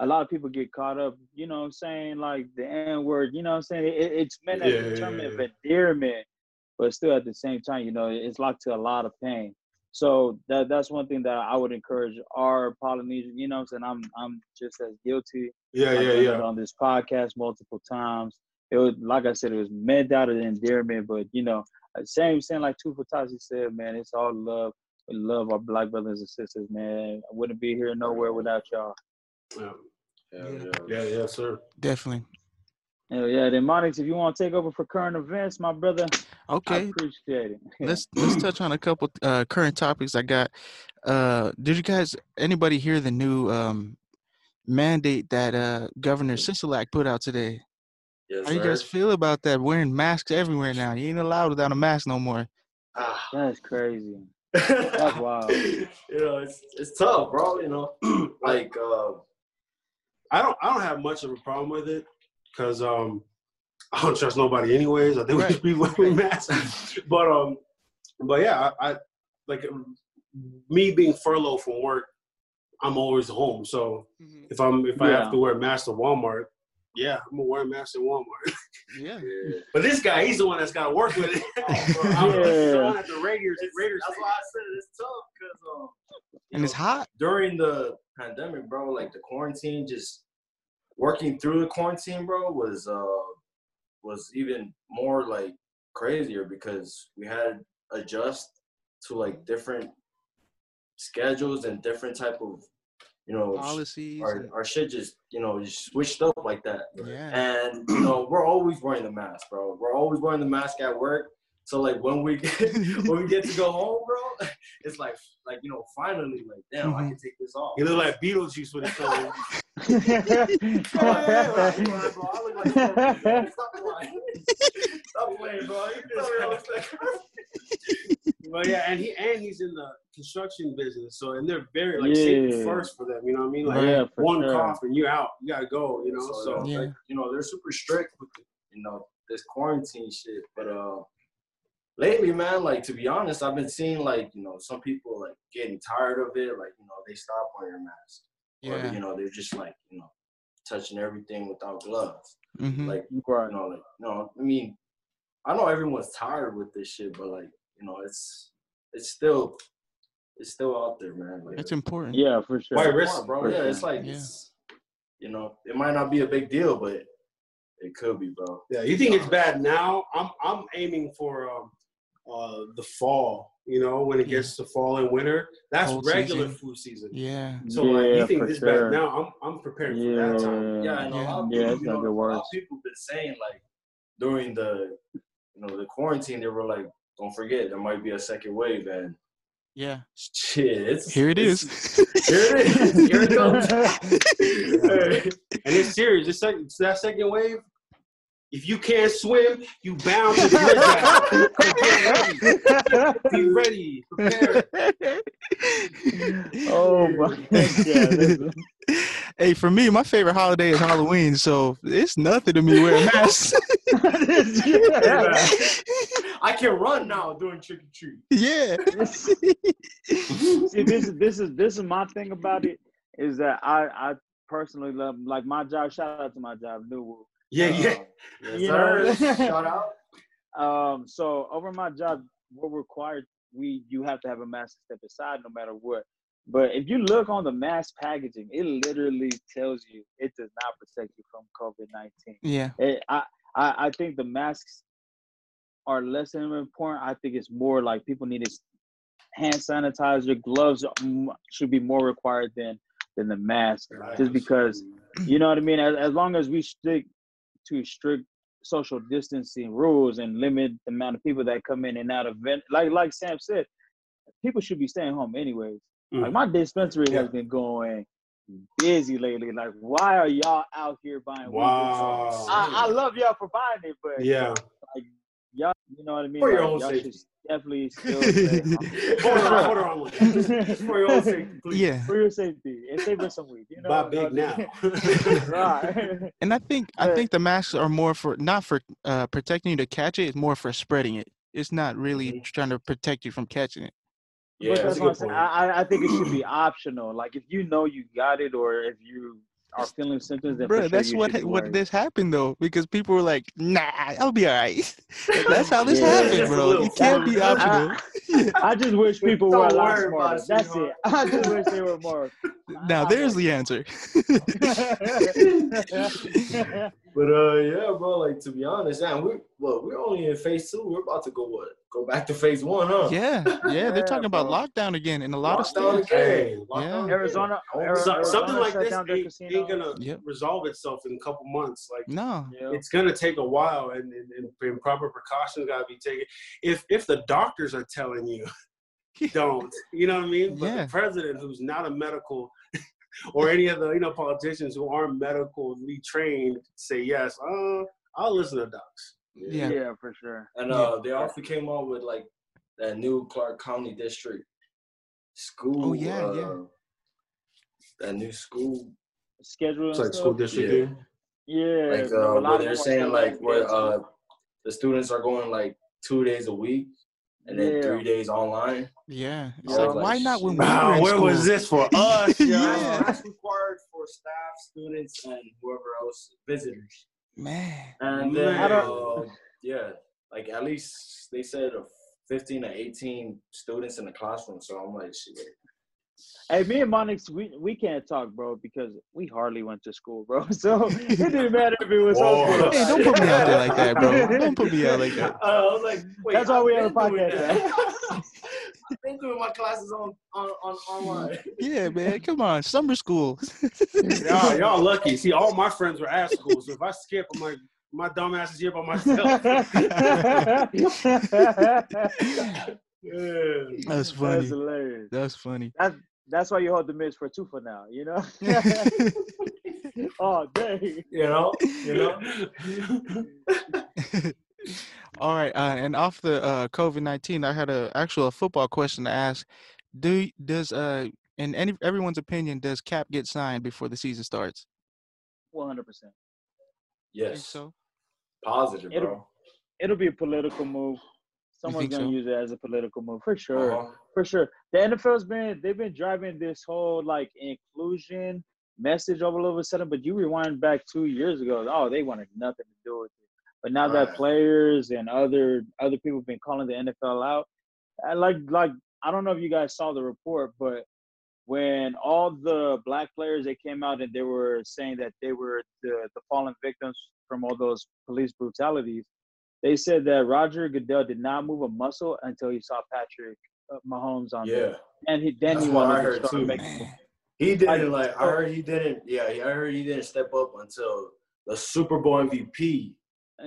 a lot of people get caught up, you know what I'm saying, like the N word, you know what I'm saying? It, it's meant as Yeah, a yeah, term yeah. of endearment, but still at the same time, you know, it's locked to a lot of pain. So that that's one thing that I would encourage our Polynesian, you know what I'm saying? I'm I'm just as guilty. Yeah, yeah, yeah. on this podcast multiple times. It was like I said, it was meant out of endearment, but you know, uh, same same like Tufa Tasi said, man, it's all love. We love our black brothers and sisters, man. I wouldn't be here nowhere without y'all. Yeah, Yeah. yeah. yeah, yeah, sir. Definitely. Hell yeah, then Monix, if you want to take over for current events, my brother, I Okay. appreciate it. [laughs] let's let's touch on a couple uh current topics I got. Uh did you guys anybody hear the new um mandate that uh Governor Sisolak put out today? Yes, How you guys feel about that? Wearing masks everywhere now. You ain't allowed without a mask no more. Ah. That's crazy. That's wild. [laughs] you know, it's it's tough, bro. You know, [clears throat] like uh, I don't I don't have much of a problem with it because um I don't trust nobody anyways. I think we Right. should be wearing masks. but um but yeah, I, I like um, me being furloughed from work, I'm always home. So if I'm if I Yeah. have to wear a mask to Walmart, yeah, I'm gonna wear a mask at Walmart. [laughs] Yeah. yeah. but this guy, he's the one that's got to work with it. [laughs] [laughs] I'm Yeah. at the Raiders. It's- Raiders. That's why I said it's tough because um, you And it's know, hot. during the pandemic, bro. Like the quarantine, just working through the quarantine, bro, was uh was even more like crazier because we had to adjust to like different schedules and different type of you know Policies. our, and- our shit just you know just switched up like that Yeah. and you know we're always wearing the mask bro we're always wearing the mask at work so like when we get, [laughs] when we get to go [laughs] home bro it's like like you know finally like damn i Mhm. can take this off You look like Beetlejuice with his phone. Yeah, bro. I look like Scorpion, bro. Stop playing. Bro. You just I was like- Well, yeah, and he and he's in the construction business, so and they're very like safety Yeah. first for them. You know what I mean? Like Yeah, one sure. cough and you're out. You gotta go. You know. So, So Yeah. like, you know, they're super strict with the, you know this quarantine shit. But uh, lately, man, like to be honest, I've been seeing like you know some people like getting tired of it. Like you know they stop wearing masks, or Yeah. you know they're just like you know touching everything without gloves. hmm Like right. you know, like you no, I mean, I know everyone's tired with this shit, but like you know, it's it's still it's still out there, man. Like It's important. Yeah, for sure. Why risk bro. for Yeah, sure. it's like Yeah. it's you know, it might not be a big deal, but it could be, bro. yeah, you think it's bad now? I'm I'm aiming for um uh the fall. You know, when it Yeah. gets to fall and winter, that's Cold regular season. flu season. Yeah. So like, Yeah, you think this sure. bad now? I'm I'm prepared for that time. Yeah, and a lot of Yeah. Yeah, people, it's you know, get a lot of people been saying like during the you know the quarantine, they were like, don't forget there might be a second wave, and Yeah. shit, it's Here it's- Here it is. [laughs] Here it comes. [laughs] [laughs] And it's serious. It's, like, it's that second wave. If you can't swim, you bound to bridge out. [laughs] Be ready. Prepare. [laughs] oh my god. [laughs] hey, for me, my favorite holiday is Halloween, so it's nothing to me wearing masks. I can run now doing trick or treat. yeah. See, this is this is this is my thing about it is that I I personally love like my job. Shout out to my job, New. Yeah, yeah. Yes, You sir. know- Shout [laughs] out. Um, so over my job, we're required. We you have to have a mask to step aside no matter what. But if you look on the mask packaging, it literally tells you it does not protect you from COVID nineteen. Yeah. I, I I think the masks are less than important. I think it's more like people need to hand sanitizer, gloves should be more required than than the mask, just because you know what I mean. As, as long as we stick to strict social distancing rules and limit the amount of people that come in and out of event, like like Sam said, people should be staying home anyways. Like Mm. my dispensary Yeah. has been going busy lately. Like, why are y'all out here buying? Wow. I, I love y'all for buying it, but Yeah. Y'all, you know what I mean? For your Like, own y'all safety. should definitely [laughs] still stay. Hold on, hold on. For [laughs] For your own safety, please. Yeah. For your safety and save us some weed. You know, Buy big now. [laughs] right. And I think I think the masks are more for not for uh, protecting you to catch it. It's more for spreading it. It's not really Mhm. trying to protect you from catching it. Yeah, but that's that's what I'm saying. I, I- I think it should be optional. Like if you know you got it, or if you are feeling symptoms, then for Bro, sure that's you what be what this happened though, because people were like, "Nah, I'll be all right." [laughs] [laughs] that's how this Yeah. happened, bro. little It can't be fun. optional. I just wish people were a Don't lot smarter. That's it. I just wish they were more. now there's the answer. [laughs] But uh, yeah, bro. Like to be honest, man, we well, we're only in phase two. We're about to go what? Go back to phase one, huh? yeah, yeah, [laughs] Yeah, they're talking about lockdown again in a lot of Lockdown states. again. Hey, Lockdown again. Arizona, So, Arizona something like this down ain't, ain't gonna Yep. resolve itself in a couple months. Like No, Yeah. it's gonna take a while, and, and, and, and proper precautions gotta be taken. If if the doctors are telling you [laughs] don't, you know what I mean? But Yeah. the president, who's not a medical, [laughs] or any of the you know politicians who aren't medically trained, say yes. Uh, I'll listen to docs. Yeah. yeah, for sure. And uh, they also came out with like that new Clark County District school. Oh, yeah, yeah. uh, That new school, Schedule. It's and like school district. Yeah. here. Yeah, like a uh, lot where of they're them are saying like like where uh, the students are going like two days a week and then Yeah. three days online. Yeah. It's like, like, why not when shit. we were where was this for us? [laughs] yo? Yeah. That's required for staff, students, and whoever else visitors. Man, And then, Man. uh, yeah, like at least they said uh, 15 to 18 students in the classroom. So I'm like, shit. Hey, me and Monix, we we can't talk, bro, because we hardly went to school, bro. [laughs] So it didn't matter if it was Whoa. open. or Hey, don't put me out there like that, bro. Don't put me out like that. Uh, I was like, wait, That's why we I've have a podcast, that. I've been doing my classes on, on, on online. [laughs] Yeah, man. Come on, summer school. [laughs] y'all, y'all lucky. See, all my friends were at school, so if I skip, I'm like, my dumb ass is here by myself. [laughs] Yeah. That's funny. That's hilarious. That's funny. That's that's why you hold the miss for two for now, you know? oh dang. You know, you know. All right, uh, and off the uh, COVID nineteen, I had a actual football question to ask. Do does uh in any everyone's opinion does Kap get signed before the season starts? One hundred percent. Yes, so. positive, It'll- bro. It'll be a political move. Someone's gonna so? use it as a political move for sure. Uh-huh. For sure. The NFL's been they've been driving this whole like inclusion message all of a sudden, but you rewind back two years ago, oh, they wanted nothing to do with it. But now that Right. players and other other people have been calling the NFL out, I like like I don't know if you guys saw the report, but when all the black players they came out and they were saying that they were the, the fallen victims from all those police brutalities, they said that Roger Goodell did not move a muscle until he saw Patrick uh, Mahomes on there. And he then That's he I wanted to start too. making [laughs] he didn't Like, like. I heard he didn't. Yeah, I heard he didn't step up until the Super Bowl MVP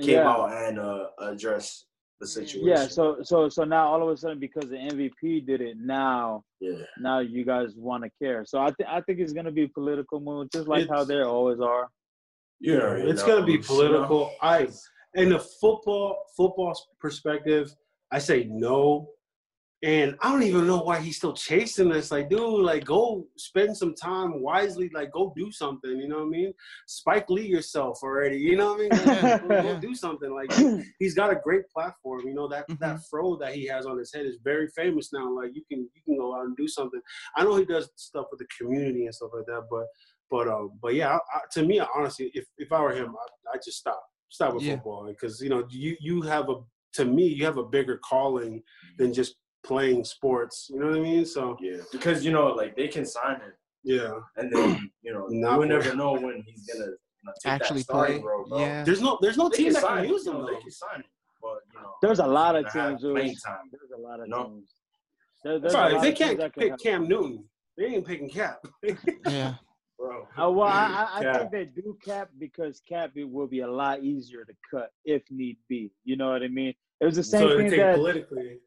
came yeah. out and uh, addressed the situation. Yeah, so so so now all of a sudden because the MVP did it, now yeah, now you guys want to care. So I think I think it's gonna be a political move, just like how It's- they always are. you know, it's know, gonna be you know. political. I, in the football football perspective, I say no, and I don't even know why he's still chasing this. Like, dude, like go spend some time wisely. Like, go do something. You know what I mean? Spike Lee yourself already. You know what I mean? Yeah, [laughs] go, go do something. Like, [clears throat] he's got a great platform. You know that that fro that he has on his head is very famous now. Like, you can you can go out and do something. I know he does stuff with the community and stuff like that, but. But um, but yeah, I, I, to me, honestly, if, if I were him, I I just stop stop with Yeah. football because you know you you have a to me you have a bigger calling than just playing sports. You know what I mean? So Yeah, because you know, like they can sign him, yeah, and then you know, Not you never know when he's gonna you know, take Actually that play. role, bro. Yeah. there's no there's no They team can that sign can him. use you him know, though. They can sign him, but you know, There's a lot of he's gonna have teams. playing time. There's a lot of No. teams. There, there's a Sorry, lot they can't can pick help. Cam Newton. They ain't picking Kap. [laughs] Yeah. bro. Uh, well, I, I, I think they do Kap because Kap it will be a lot easier to cut if need be. You know what I mean? It was the same so thing that politically.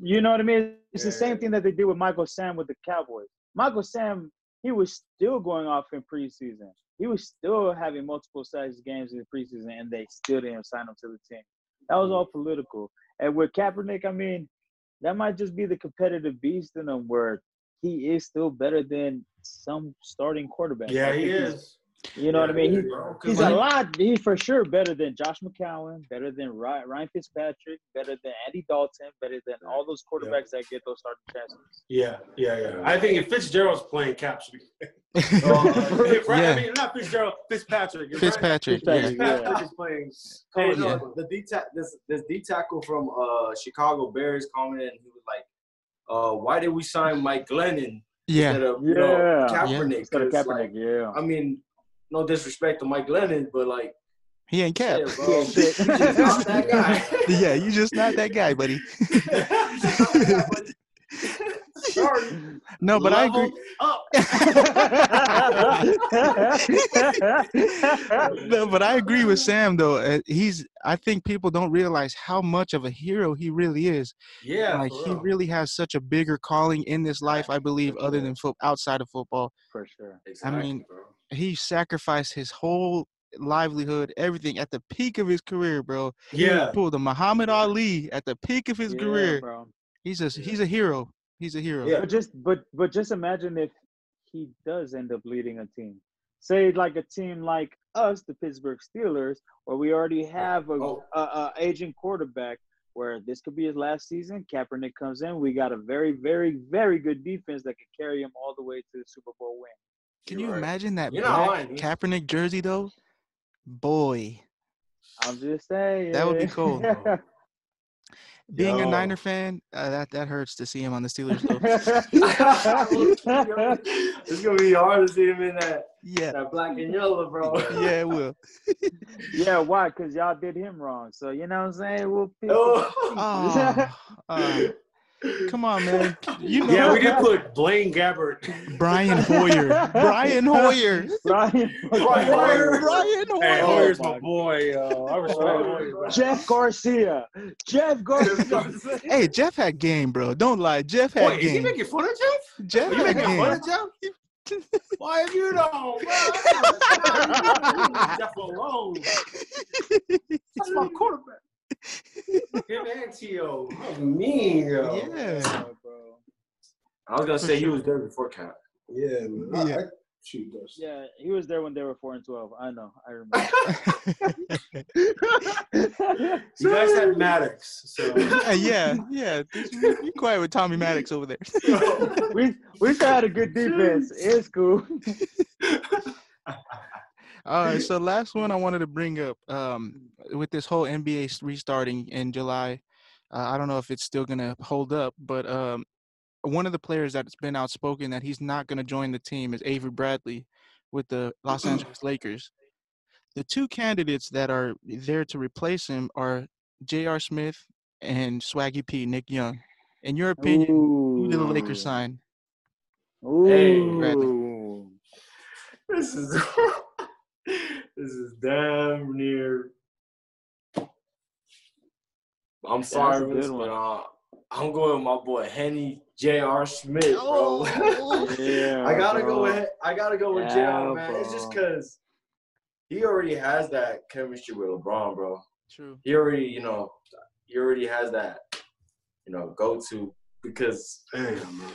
You know what I mean. It's the same thing that they did with Michael Sam with the Cowboys. Michael Sam, he was still going off in preseason. He was still having multiple size games in the preseason, and they still didn't sign him to the team. That was mm-hmm. all political. And with Kaepernick, I mean, that might just be the competitive beast in him, where he is still better than some starting quarterbacks. Yeah, he is. You know what I mean? He, bro. 'Cause He's like- a lot. He's for sure better than Josh McCown, better than Ryan, Ryan Fitzpatrick, better than Andy Dalton, better than all those quarterbacks that get those starting chances. Yeah, yeah, yeah. I think if Fitzgerald's playing, Kap should be. Oh, [laughs] [laughs] If Ryan- Yeah. I mean, not Fitzgerald, Fitzpatrick. If Fitzpatrick. Fitzpatrick, Yeah. yeah. Fitzpatrick is playing. Hey, no, yeah. the D ta- this this D tackle from uh Chicago Bears commented and he was like, uh, why did we sign Mike Glennon Yeah. instead of you know Yeah. Kaepernick? Instead of 'Cause, Kaepernick, like, yeah. I mean, no disrespect to Mike Glennon, but like, He ain't Kap. [laughs] shit, bro, Yeah, shit. he's just not that [laughs] guy. yeah, you just not that guy, buddy. [laughs] Sorry. No, but I agree. Up. No, but I agree with Sam though. Uh, He's I think people don't realize how much of a hero he really is. Yeah, like he real. really has such a bigger calling in this life, I believe, other than foot outside of football. For sure. Exactly, mean, bro. He sacrificed his whole livelihood, everything at the peak of his career, bro. yeah. Pulled the Muhammad Ali at the peak of his Yeah, career. bro. He's a he's a hero. He's a hero. Yeah. But just but but just imagine if he does end up leading a team. Say like a team like us, the Pittsburgh Steelers, where we already oh, have a, Oh. a, a aging quarterback. Where this could be his last season. Kaepernick comes in. We got a very, very, very good defense that could carry him all the way to the Super Bowl win. Can You're you imagine that You're black. Kaepernick jersey though? Boy, I'm just saying. That would be cool. [laughs] being a Niner fan, uh, that that hurts to see him on the Steelers [laughs] [laughs] it's gonna be hard to see him in that yeah, that black and yellow, bro. yeah, it will. yeah, why? Because y'all did him wrong. So you know what I'm saying? We'll pick. Oh. Oh, uh, come on, man. You know, Yeah, we did put Blaine Gabbert. Brian Hoyer. Brian Hoyer. Brian. Brian Hoyer. Brian Hey, Hoyer. Oh Hoyer's my my boy, yo. I respect Oh, Hoyer. Jeff Garcia. Jeff Garcia. Hey, Jeff had game, bro. Don't lie. Jeff had Wait, is he making fun of Jeff? Jeff Are you had making fun game. of Jeff? Why have you known, bro? Leave Jeff alone. That's my quarterback. Him and T.O. That mean, yo. Yeah. I was gonna For say he was there before Kap. Yeah, man. I- Yeah. I- shoot, those. Yeah, he was there when they were four and twelve. I know. I remember. [laughs] [laughs] You guys had Maddox, so Uh, yeah, yeah. You you quiet with Tommy Maddox over there. [laughs] we we still had a good defense. It's cool. All right, so last one I wanted to bring up um, with this whole NBA restarting in July. Uh, I don't know if it's still gonna hold up, but um, one of the players that's been outspoken that he's not gonna join the team is Avery Bradley with the Los Angeles Lakers. The two candidates that are there to replace him are J.R. Smith and Swaggy P. Nick Young. In your opinion, who do the Lakers sign? Ooh. Hey, Ooh. This is [laughs] [laughs] this is damn near. I'm sorry, a good but uh, I'm going with my boy Henny J.R. Smith, bro. [laughs] Yeah, I gotta bro. go with I gotta go with Yeah, J.R. Man. It's just because he already has that chemistry with LeBron, bro. True. He already, you know, he already has that, you know, go to because damn, man.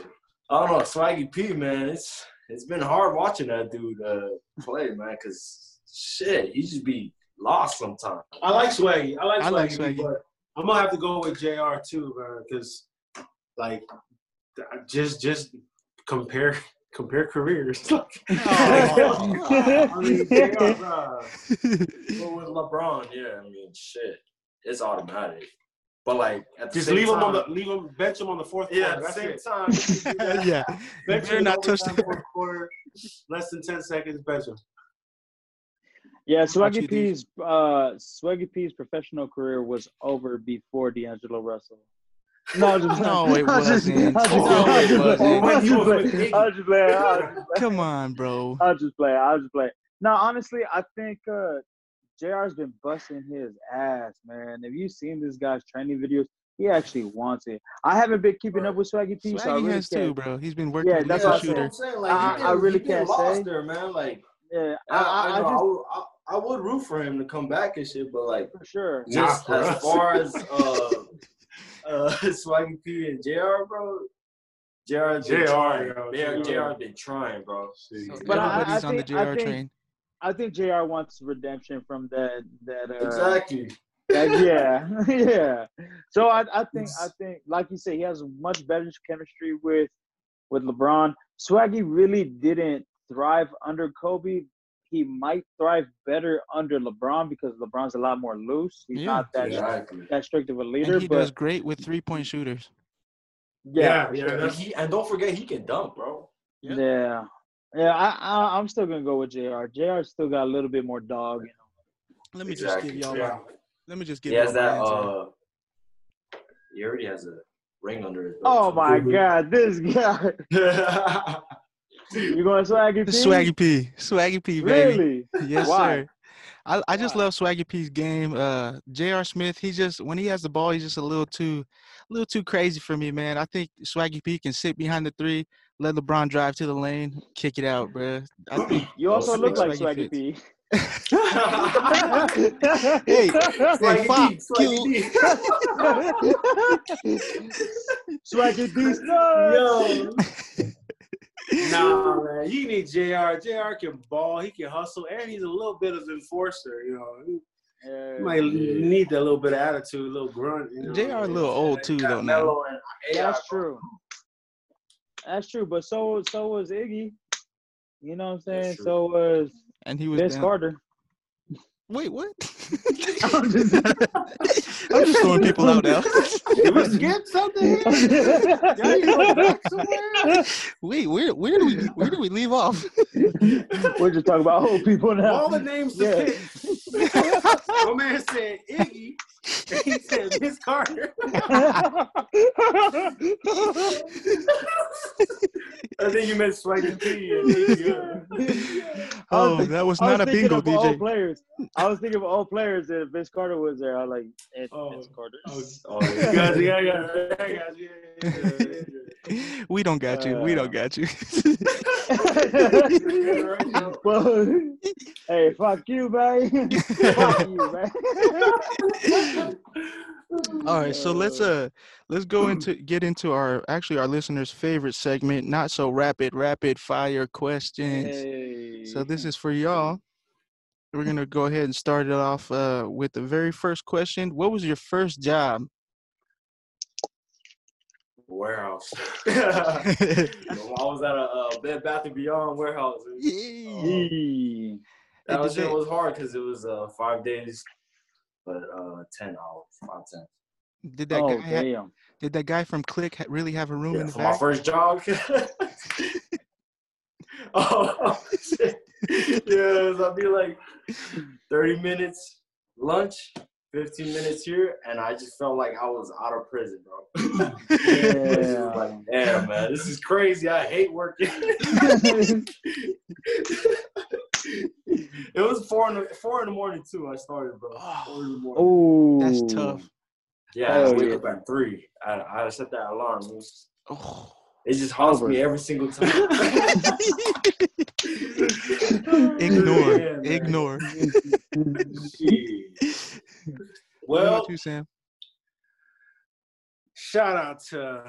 I don't know, Swaggy P, man. It's it's been hard watching that dude uh, play, man, because shit, he just be lost sometimes. I like Swaggy. I like I Swaggy, like Swaggy. but I'm gonna have to go with J.R. too, man, because like just just compare [laughs] compare careers. [laughs] [laughs] I mean, J.R. bro. But with LeBron, yeah, I mean, shit, it's automatic. But like at the Just same leave him on the leave him bench him on the fourth yeah. quarter. At the That's same it. time, you can do that. yeah. [laughs] Bench better him not touch overtime, the- fourth quarter. Less than ten seconds. Bench him. Yeah, about Swaggy P's uh Swaggy P's professional career was over before D'Angelo Russell. No, I'm just [laughs] No, [laughs] it I'm just- wasn't. I'm just- No, I'm it just- wasn't. I'm He just was with playing. Iggy. I'm just playing. I'm just playing. Come on, bro. I'll just play. I'll just play. No, honestly, I think uh JR's been busting his ass, man. Have you seen this guy's training videos? He actually wants it. I haven't been keeping up with Swaggy P, so I Swaggy really has too, can't. bro. He's been working Yeah, that's the what I'm shooter. I'm saying. Like, I- he I been, really he been can't lost say. there, man. Like, Yeah, I, I, I, I, I know, just would, I, I would root for him to come back and shit, but like, for sure. Nah, just for as us. far as [laughs] uh, uh, [laughs] Swaggy P and J.R. Bro, J.R. been JR, trying. yo, J.R. JR. J.R. been trying, bro. So But I- everybody's I on the think- I JR think- train. I think J.R. wants redemption from that. That uh, Exactly. that- [laughs] yeah, [laughs] yeah. So I, I think I think like you said, he has much better chemistry with with LeBron. Swaggy really didn't thrive under Kobe. He might thrive better under LeBron because LeBron's a lot more loose. He's Yeah. not that Exactly. that strict of a leader. And he but does great with three point shooters. yeah, Yeah, yeah, And, he, and don't forget, he can dunk, bro. Yeah. yeah, yeah. I, I I'm still gonna go with J.R. J.R. still got a little bit more dog. You know? Let me Exactly. just give y'all. Yeah. My, let me just give He y'all has that. Uh, he already has a ring under his belt. Oh my Mhm. God, this [laughs] guy! [laughs] You going Swaggy P? Swaggy P, Swaggy P, baby. Really? Yes, Why? sir. I, I just Why? love Swaggy P's game. Uh, J.R. Smith, he just when he has the ball, he's just a little too, a little too crazy for me, man. I think Swaggy P can sit behind the three, let LeBron drive to the lane, kick it out, bruh. I [clears throat] think You also look like Swaggy Swaggy P. [laughs] Hey, Swaggy fuck D, Swaggy D. [laughs] Swaggy P stuff. Yo. nah, man. You need J.R. J.R. can ball. He can hustle, and he's a little bit of enforcer. You know, he Yeah. might need that little bit of attitude, a little grunt. You know? J.R. a little old too, though. Now Melo and AI, That's true. That's true. But so so was Iggy. You know what I'm saying? So was and he was Vince down. Carter. Wait, what? [laughs] I'm just- [laughs] I'm just throwing people out now. Did we skip something? here? [laughs] Y'all need to go back somewhere? Wait, where where do we where do we leave off? We're just talking about old people now. All the names to Yeah. pick. My man said Iggy. And [laughs] he said Miss Carter. [laughs] I think you meant Swaggy P. and Iggy, yeah. Oh, think- that was I was not a thinking bingo, of Old DJ. players. I was thinking of all players. and If Vince Carter was there, I was like, and Oh, Vince Carter. Oh, Oh, yeah. guys, yeah, yeah, yeah. We don't got you. We Uh, don't got you. [laughs] well, hey, fuck you, man. fuck you, man. [laughs] All right, so let's uh let's go into get into our actually our listeners' favorite segment, not so rapid, rapid fire questions. Hey. So this is for y'all. We're gonna go ahead and start it off uh, with the very first question. What was your first job? Warehouse. [laughs] [laughs] I was at a uh, Bed Bath and Beyond warehouse. Yeah. Yee. That was, it was hard because it was uh, five days, but uh, ten hours, five ten. Did that Oh guy ha- did that guy from Click ha- really have a room Yeah, in the for my first job. [laughs] oh shit! Yeah, so I'd be like thirty minutes lunch, fifteen minutes here, and I just felt like I was out of prison, bro. It was just like, damn, man, this is crazy. I hate working. [laughs] [laughs] [laughs] it was four in the four in the morning too. I started, bro. [sighs] Four in the morning. Oh, That's tough. Yeah, I had wake yeah. up at three. I, I had to set that alarm. It, was, Oh. it just haunts me every single [laughs] time. [laughs] ignore, Yeah, ignore. Shit. What Well, about you, Sam? shout out to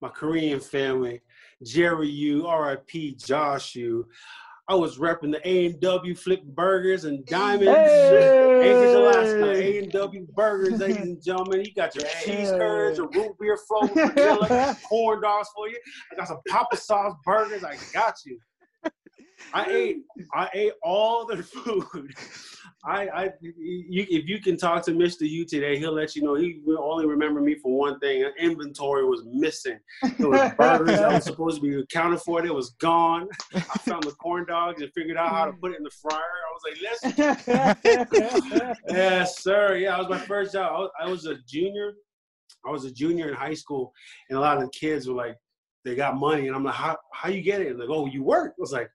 my Korean family, Jerry U, RIP Josh U. I was repping the A&W Flip Burgers and Diamonds. Hey. A&W Burgers, [laughs] ladies and gentlemen. You got your cheese curds, your root beer float, vanilla, [laughs] corn dogs for you. I got some Papa Sauce burgers. I got you. I ate, I ate all their [laughs] food. I, I, you, if you can talk to Mr. U today, he'll let you know he will only remember me for one thing. Inventory was missing. It was [laughs] burgers that was supposed to be accounted for. It was gone. I found the corn dogs and figured out how to put it in the fryer. I was like, let's. [laughs] yes, sir. Yeah, it was my first job. I was, I was a junior. I was a junior in high school, and a lot of the kids were like, they got money, and I'm like, how how you get it? And like, oh, you work. I was like,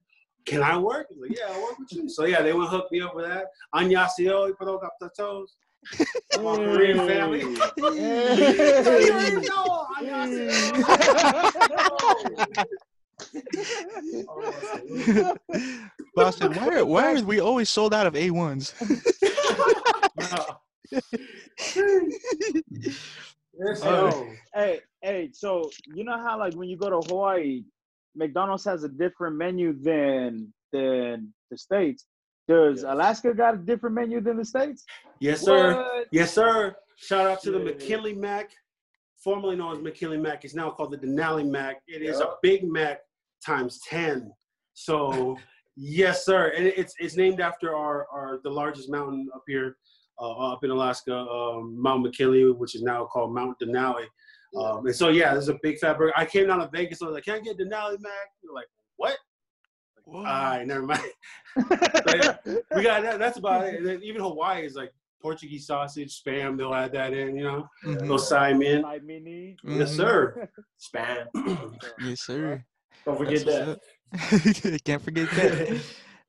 can I work? He's like, yeah, I work with you. So yeah, they would hook me up with that. Annyeonghaseyo, put up the toes. My Korean family. you already know. Boston, why are, why are we always sold out of A1s? Yes, [laughs] All hey, hey, so you know how like when you go to Hawaii, McDonald's has a different menu than than the states. Does Yes. Alaska got a different menu than the states? Yes, sir. What? Yes, sir. Shout out to the McKinley Mac, formerly known as McKinley Mac. It's now called the Denali Mac. It is a Big Mac times ten. So, [laughs] yes, sir. And it's it's named after our, our the largest mountain up here, uh, up in Alaska, um, Mount McKinley, which is now called Mount Denali. Um, and so, yeah, there's a big fat burger. I came down to Vegas. so I was like, "Can I get Denali Mac?" You're like, "What?" All right, never mind. [laughs] yeah. we got that. That's about it. And then even Hawaii is like Portuguese sausage, spam. They'll add that in. You know, Mhm. they'll sime in. Like mini. Yes, sir. [laughs] Spam. Yes, sir. Don't forget That's that. [laughs] Can't forget that.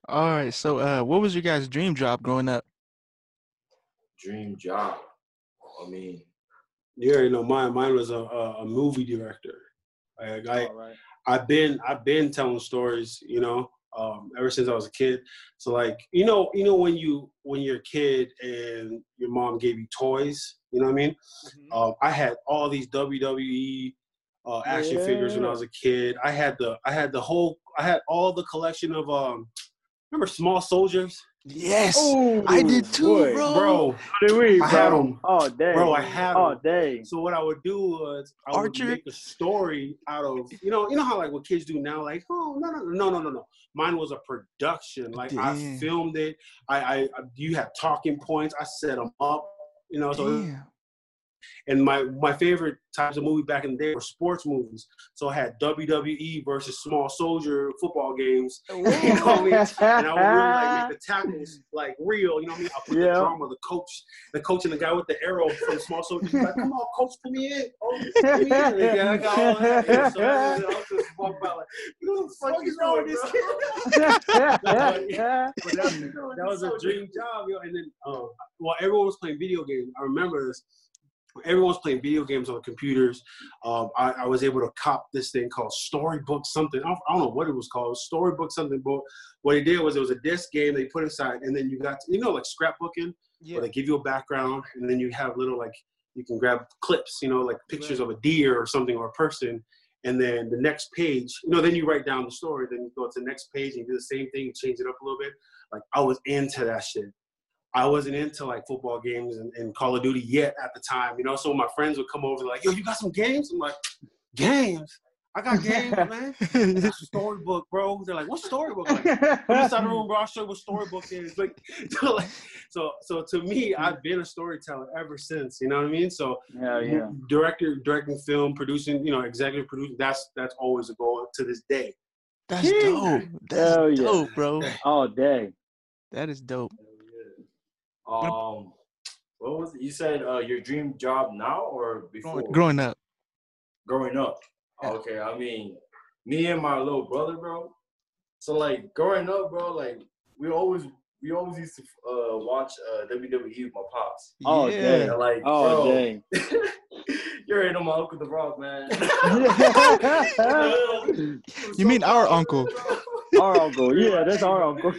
All right. So, uh, what was your guys' dream job growing up? Dream job. I mean, You know mine. Mine was a, a, a movie director. Like, I, right. I've been I've been telling stories, you know, um, ever since I was a kid. So like, you know, you know when you when you're a kid and your mom gave you toys, you know what I mean? Mhm. Um, I had all these WWE uh, action figures when I was a kid. I had the I had the whole I had all the collection of um remember Small Soldiers, Yes, Ooh, I did too, boy. bro. bro. Did we, I had bro? 'em. All day. Bro, I had all 'em. day. So what I would do was I Archer? would make a story out of you know you know how like what kids do now like oh no no no no no no mine was a production like I filmed it I, I I you had talking points I set them up you know so Damn. And my my favorite types of movie back in the day were sports movies so I had WWE versus small soldier football games [laughs] you know what I mean? and I would really like make the tackles like real. You know what I mean? I put Yeah. the drama, the coach, the coach, and the guy with the arrow from Small Soldiers. Like, come on, coach, put me in. Oh, put me in. And yeah, I got all that. Yeah, so I was, I was just walking by like, what [laughs] [laughs] the fuck is wrong with this kid? But that, that was a dream job, yo. And then, uh, while everyone was playing video games, I remember this. Everyone was playing video games on computers. Um, I, I was able to cop this thing called Storybook something. I don't, I don't know what it was called. Storybook something. But what it did was it was a disc game they put inside, and then you got you know like scrapbooking, where they give you a background, and then you have little like you can grab clips, you know, like pictures of a deer or something or a person, and then the next page, you know, then you write down the story. Then you go to the next page and do the same thing, change it up a little bit. Like I was into that shit. I wasn't into like football games and, and Call of Duty yet at the time, you know. So my friends would come over like, "Yo, you got some games?" I'm like, "Games? I got games, [laughs] man." That's a storybook, bro. They're like, "What storybook?" Like, Come inside the room, bro. I'll show you what storybook is. Like, [laughs] so, like, so, so to me, I've been a storyteller ever since. You know what I mean? So, Hell yeah. director, directing film, producing, you know, executive producing. That's that's always a goal to this day. That's Yeah. dope. That's Hell yeah. bro. [laughs] All day. That is dope. Um, what was it? You said uh, your dream job now or before? Growing, growing up. growing up. Yeah. Okay, I mean, me and my little brother, bro. So like growing up, bro, like we always we always used to uh, watch uh, WWE with my pops. Oh, yeah. dang. Like, All bro, day. [laughs] you already know my uncle the Rock, man. [laughs] [laughs] You mean our uncle? our uncle. Yeah, that's our uncle.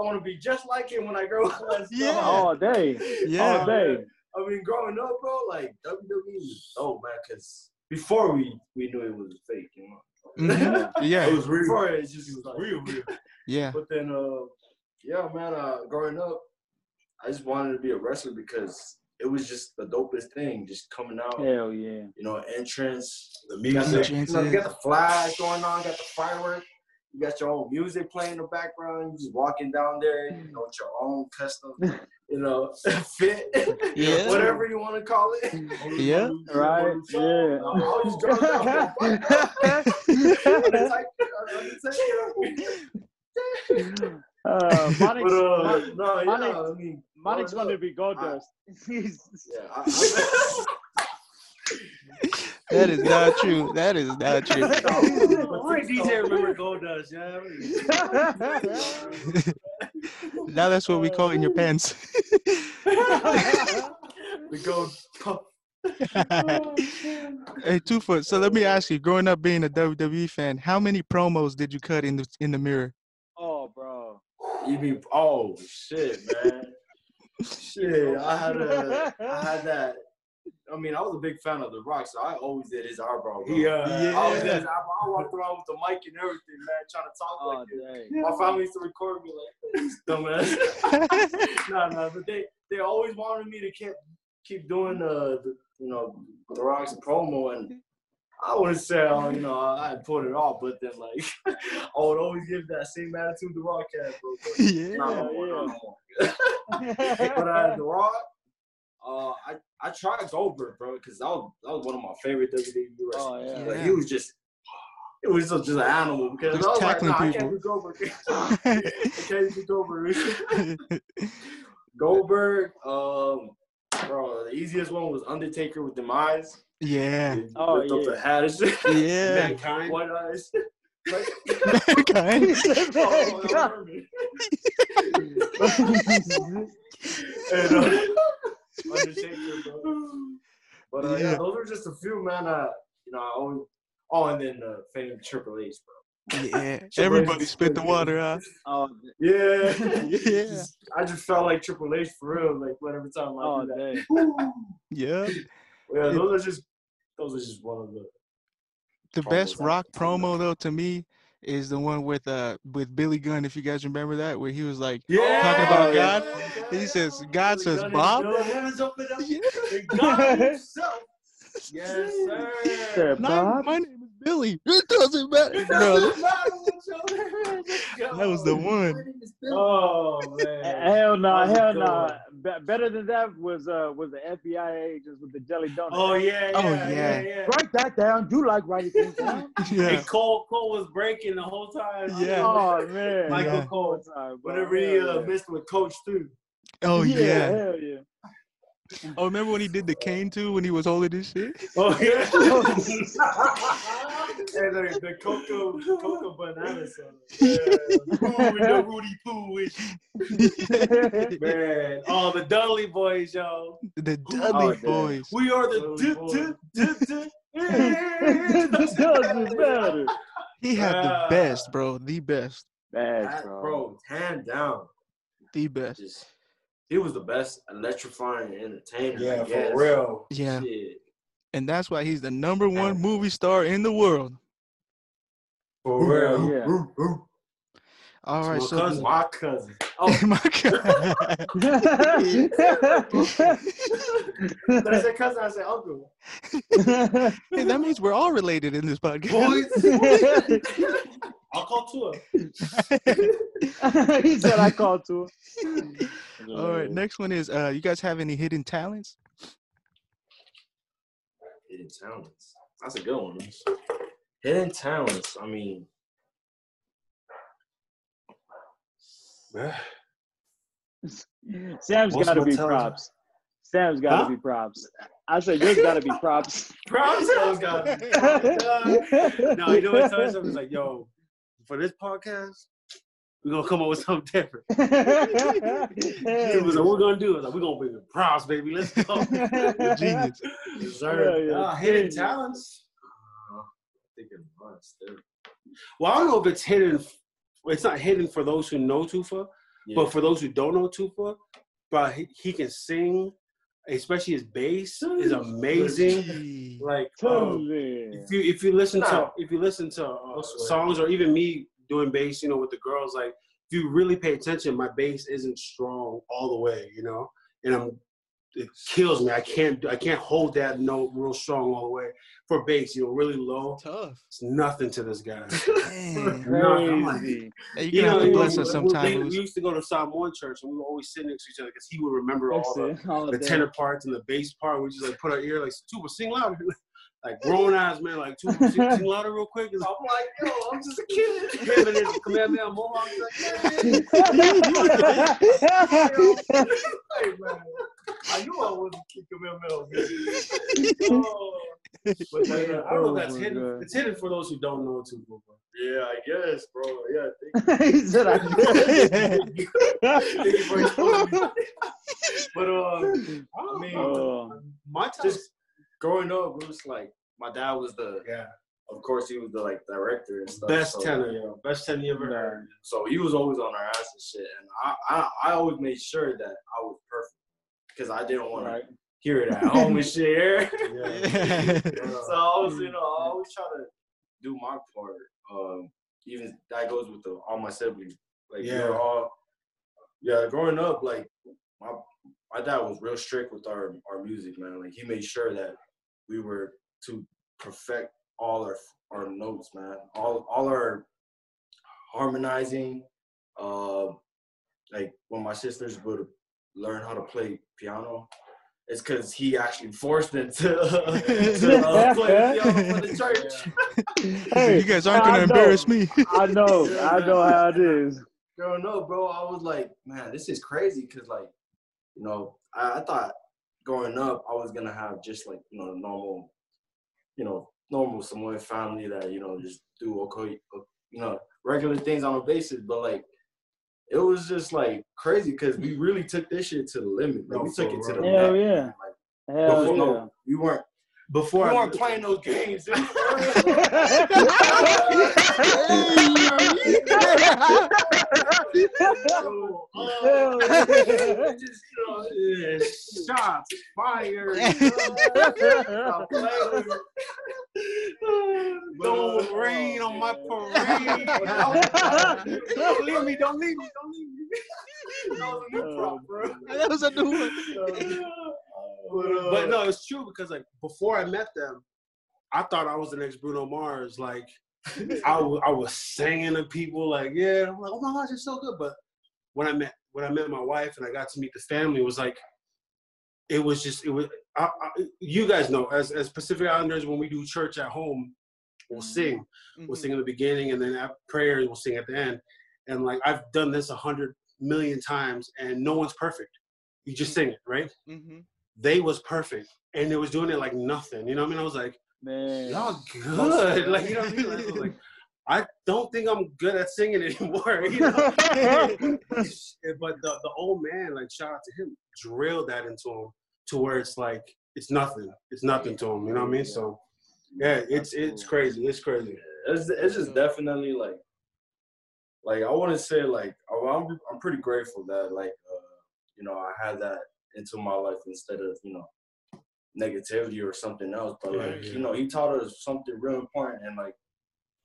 I want to be just like him when I grow up. Let's Yeah. All day. Yeah. All day. I mean, growing up, bro, like WWE was dope, man. Cause before we we knew it was fake, you know. Mhm. [laughs] Yeah. It was real. Before it just was like, Real, real. [laughs] Yeah. But then, uh, yeah, man. Uh, growing up, I just wanted to be a wrestler because it was just the dopest thing, just coming out. Hell yeah. You know, entrance. The You got the, music. you know, got the flash going on, got the fireworks. You got your own music playing in the background. You just walking down there, you know, with your own custom, you know, [laughs] fit, Yeah. [laughs] whatever you want to call it. Yeah. [laughs] Right, yeah. I always drove down Uh, But Monic's, uh, no, yeah, I mean, Monic's going to be Goldust. He's- Yeah, I, That is not true. That is not true. [laughs] Only DJ remember Goldust, yeah. [laughs] now that's what we call in your pants. [laughs] we go. hey, two foot. So let me ask you: Growing up being a WWE fan, how many promos did you cut in the in the mirror? oh, bro. You mean? Oh shit, man. shit, I had a, I had that. I mean, I was a big fan of The Rock, so I always did his eyebrow. bro. Yeah. I always did Yeah. his eyebrow. I walked around with the mic and everything, man, trying to talk Oh, like this. dang. My family used to record me like this, [laughs] dumbass. [laughs] no, no, but they they always wanted me to keep keep doing uh, the you know the Rock's promo, and I wouldn't say uh, you know I put it off, but then like [laughs] I would always give that same attitude to the Rock had, bro. But yeah. not no more, not no but uh, the Rock, uh, I I tried Goldberg, bro, because that was that was one of my favorite WWE wrestlers. Oh, yeah. Like, Yeah. he was just. [sighs] It was just, just an animal because Just I was like, tackling nah, I can't do Goldberg. [laughs] [laughs] I can't do Goldberg. [laughs] Goldberg, um, bro, the easiest one was Undertaker with them eyes. yeah. He Oh, lift up yeah. the hat. Yeah. Mankind. White eyes. Like, Mankind. Oh, and, uh, Undertaker, bro. [laughs] But uh, yeah. Yeah. those are just a few, man. Uh, you know, I always. Oh, and then uh, famed Triple H, bro. Yeah. [laughs] Everybody spit the water out. Oh, [laughs] Yeah, Yeah. Just- I just felt like Triple H for real. Like whenever time I oh, do that. dang. Yeah. Yeah, those are just those are just one of the. The best rock can tell you. promo though to me is the one with uh with Billy Gunn. If you guys remember that, where he was like, Yeah, Talking about yeah. God, he says, God Billy says, Gunn Bob? doing hands up up. God [laughs] himself. Yes, sir. Said, My, Bob? my name is Billy. It doesn't matter, It doesn't matter what your name is. That was the one. Oh man. Hell no, That was a hell no. one. Be- better than that was uh was the FBI agents with the jelly donut. Oh yeah, yeah, Oh, yeah, yeah. yeah. Write that down. Do like writing things down. [laughs] Yeah. And Cole, Cole was breaking the whole time. Yeah. Oh man, Michael Yeah. Cole. Time, bro. Whenever he Hell uh, yeah. missed with Coach too. Oh yeah, yeah. hell yeah. Oh, remember when he did the cane too when he was holding this shit? Oh yeah. [laughs] [laughs] and the, [laughs] the cocoa cocoa banana song. Yeah. Ooh, the Rudy Poo with Man, oh the Dudley boys, yo. the Oh, Dudley damn. boys. We are the Dudley doesn't [laughs] matter. He had the best, bro. The best. Bad, bro. bro, hand down. The best. Just he was the best electrifying entertainer. Yeah, I guess. for real. Yeah. Shit. And that's why he's the number one movie star in the world. For real. Yeah. All right, my so cousin. My cousin. [laughs] Oh, my God. did I say cousin? I said uncle. [laughs] Hey, that means we're all related in this podcast. Boys, [laughs] I'll call Tua. he said I called to him. All right, next one is uh you guys have any hidden talents? Hidden talents. That's a good one. Hidden talents. I mean, [sighs] Sam's got to be talent- props. Sam's got to Huh? be props. I said yours got to be props. [laughs] props. Those guys. [laughs] No, you know what? Tell you something. Like, yo, for this podcast, we're gonna come up with something different. It was like, what we're gonna do? It's like, we're gonna be the props, baby. Let's go. [laughs] Genius. Yes, sir. Yeah. Ah, hidden talents. I think it must. there. Well, I don't know if it's hidden. It's not hidden for those who know Tufa, Yeah. but for those who don't know Tufa, but he, he can sing, especially his bass is amazing. Like um, if you if you listen to if you listen to uh, songs or even me doing bass, you know, with the girls, like if you really pay attention, my bass isn't strong all the way, you know, and I'm it kills me. I can't I can't hold that note real strong all the way for bass. You know, really low. Tough. It's nothing to this guy. [laughs] Dang. I'm like- Crazy. Hey, You you're know, have to you bless us we- sometime. We, used to go to Samoan church, and we were always sitting next to each other because he would remember all the, All the tenor parts and the bass part. We just like put our ear like Tufa, sing louder. [laughs] like grown ass man, like Tufa, sing, sing [laughs] louder real quick. And I'm like, yo, I'm just a kid. Him and his command man, Mohawk, he's like, yeah, hey man, I knew I wasn't kicking command man. Oh. [laughs] But like, uh, I don't know that's Oh hidden. God. It's hidden for those who don't know Tufa. Bro. Yeah, I guess, bro. Yeah, thank [laughs] he said, "I [laughs] you for. But uh, I mean, Oh. my time. just growing up, it was like my dad was the, yeah, of course, he was the like director and stuff. best so, tenor, you best tenor you ever heard. So he was always on our ass and shit, and I, I, I always made sure that I was perfect because I didn't want Right. to hear it at [laughs] home and shit. Yeah. [laughs] so I was, you know, I always try to do my part. Um, even that goes with the, all my siblings. Like Yeah. we're all, yeah. Growing up, like my my dad was real strict with our our music, man. Like he made sure that we were to perfect all our our notes, man. All all our harmonizing. Uh, like when my sisters would learn how to play piano, it's because he actually forced them to, [laughs] to [laughs] uh, play piano for the church. [laughs] Hey, you guys aren't gonna embarrass me. I know. I know how it is. Growing up, bro, I was like, man, this is crazy because, like, you know, I, I thought growing up I was gonna have just like you know normal, you know, normal Samoan family that you know just do okay, you know, regular things on a basis, but like. It was just like crazy because we really took this shit to the limit. Like we took it to the real. Hell max. yeah. Like, Hell before- yeah. we weren't. Before We weren't playing those games. [laughs] [laughs] Just, shots fired. Don't rain on my parade. don't leave me. Don't leave me. Don't leave me. That was a new prop, bro. that was a new one. But no, it's true because like before I met them, I thought I was the next Bruno Mars. Like [laughs] I wa- I was singing to people like, yeah, I'm like, oh my gosh, it's so good. But when I met when I met my wife and I got to meet the family, it was like it was just it was. I, I, you guys know as as Pacific Islanders when we do church at home, we'll mm-hmm. sing. We'll mm-hmm. sing in the beginning and then at prayers we'll sing at the end. And like I've done this a hundred million times and no one's perfect. You just sing it, right? Mm-hmm. mm-hmm. they was perfect and they was doing it like nothing. You know what I mean? I was like, Man. y'all [laughs] good. Like, you know what I mean? Like, I [laughs] like, I don't think I'm good at singing [laughs] anymore. You know? but the, the old man, like shout out to him, drilled that into him to where it's like it's nothing. It's nothing to him. You know what I mean? So yeah, it's it's crazy. It's crazy. it's, it's just definitely like like I want to say like I'm I'm pretty grateful that like uh, you know I had that into my life instead of you know negativity or something else. But Yeah, like yeah. you know he taught us something real important and like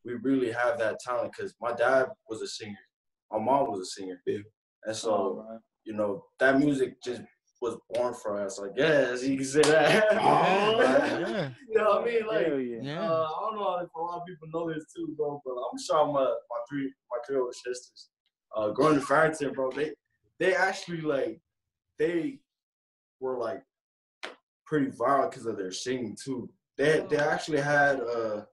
we really have that talent because my dad was a singer, my mom was a singer, Yeah. and so Alright. you know that music just was born for us. Like yes, you can say that. [laughs] Oh, yeah. [laughs] you know what I mean? Like yeah. Yeah. uh, I don't know if a lot of people know this too, bro, but I'm sure my my three my three older sisters, uh, growing to Farrington, bro, they they actually like they were like pretty viral because of their singing too. They they actually had uh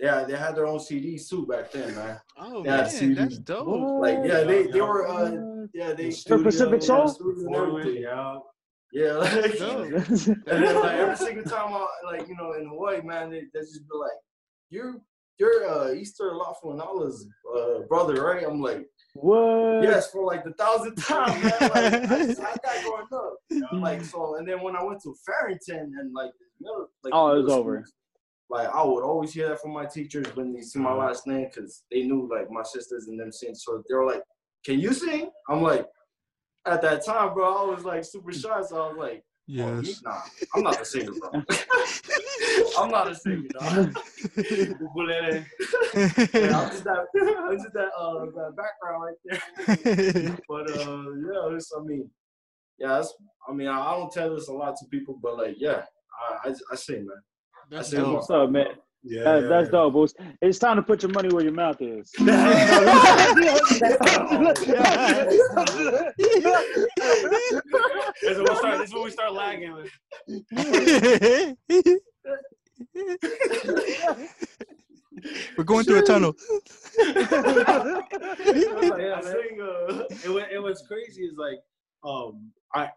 yeah they had their own CDs too back then, man. Oh Yeah, man, that's dope. Like yeah, they they were uh What? yeah they The Pacific yeah, Soul? studio and yeah. Yeah, [laughs] like, Dope. [laughs] and then like every [laughs] single time I like you know in Hawaii, man, they, they just be like, "You're you're uh Easter Lawful Nala's uh brother, right?" I'm like, what? "Yes," for like the thousandth time, man. Like I [laughs] just had that growing up, I'm like so. And then when I went to Farrington and like middle, like Oh, it was over. Like I would always hear that from my teachers when they see my mm-hmm. last name because they knew like my sisters and them sing. So they were like, "Can you sing?" I'm like, at that time, bro, I was like super shy, so I was like. Oh, Yes. Nah, I'm not a singer, bro. [laughs] I'm not a singer, dog. [laughs] yeah, I'm just that, I'm just that, uh, that background right there. [laughs] But uh, yeah, it's, I mean, yeah, that's, I mean, I, I don't tell this a lot to people, but like, yeah, I, I, I sing, man. That's I see dope. What's up, man? Yeah, That, yeah, that's yeah. dope. Boost. It's time to put your money where your mouth is. [laughs] [laughs] This is when we start. This is when we start lagging. We're going through a tunnel. yeah, [laughs] I sing. Uh, it, wa- it was crazy. Is like, um, I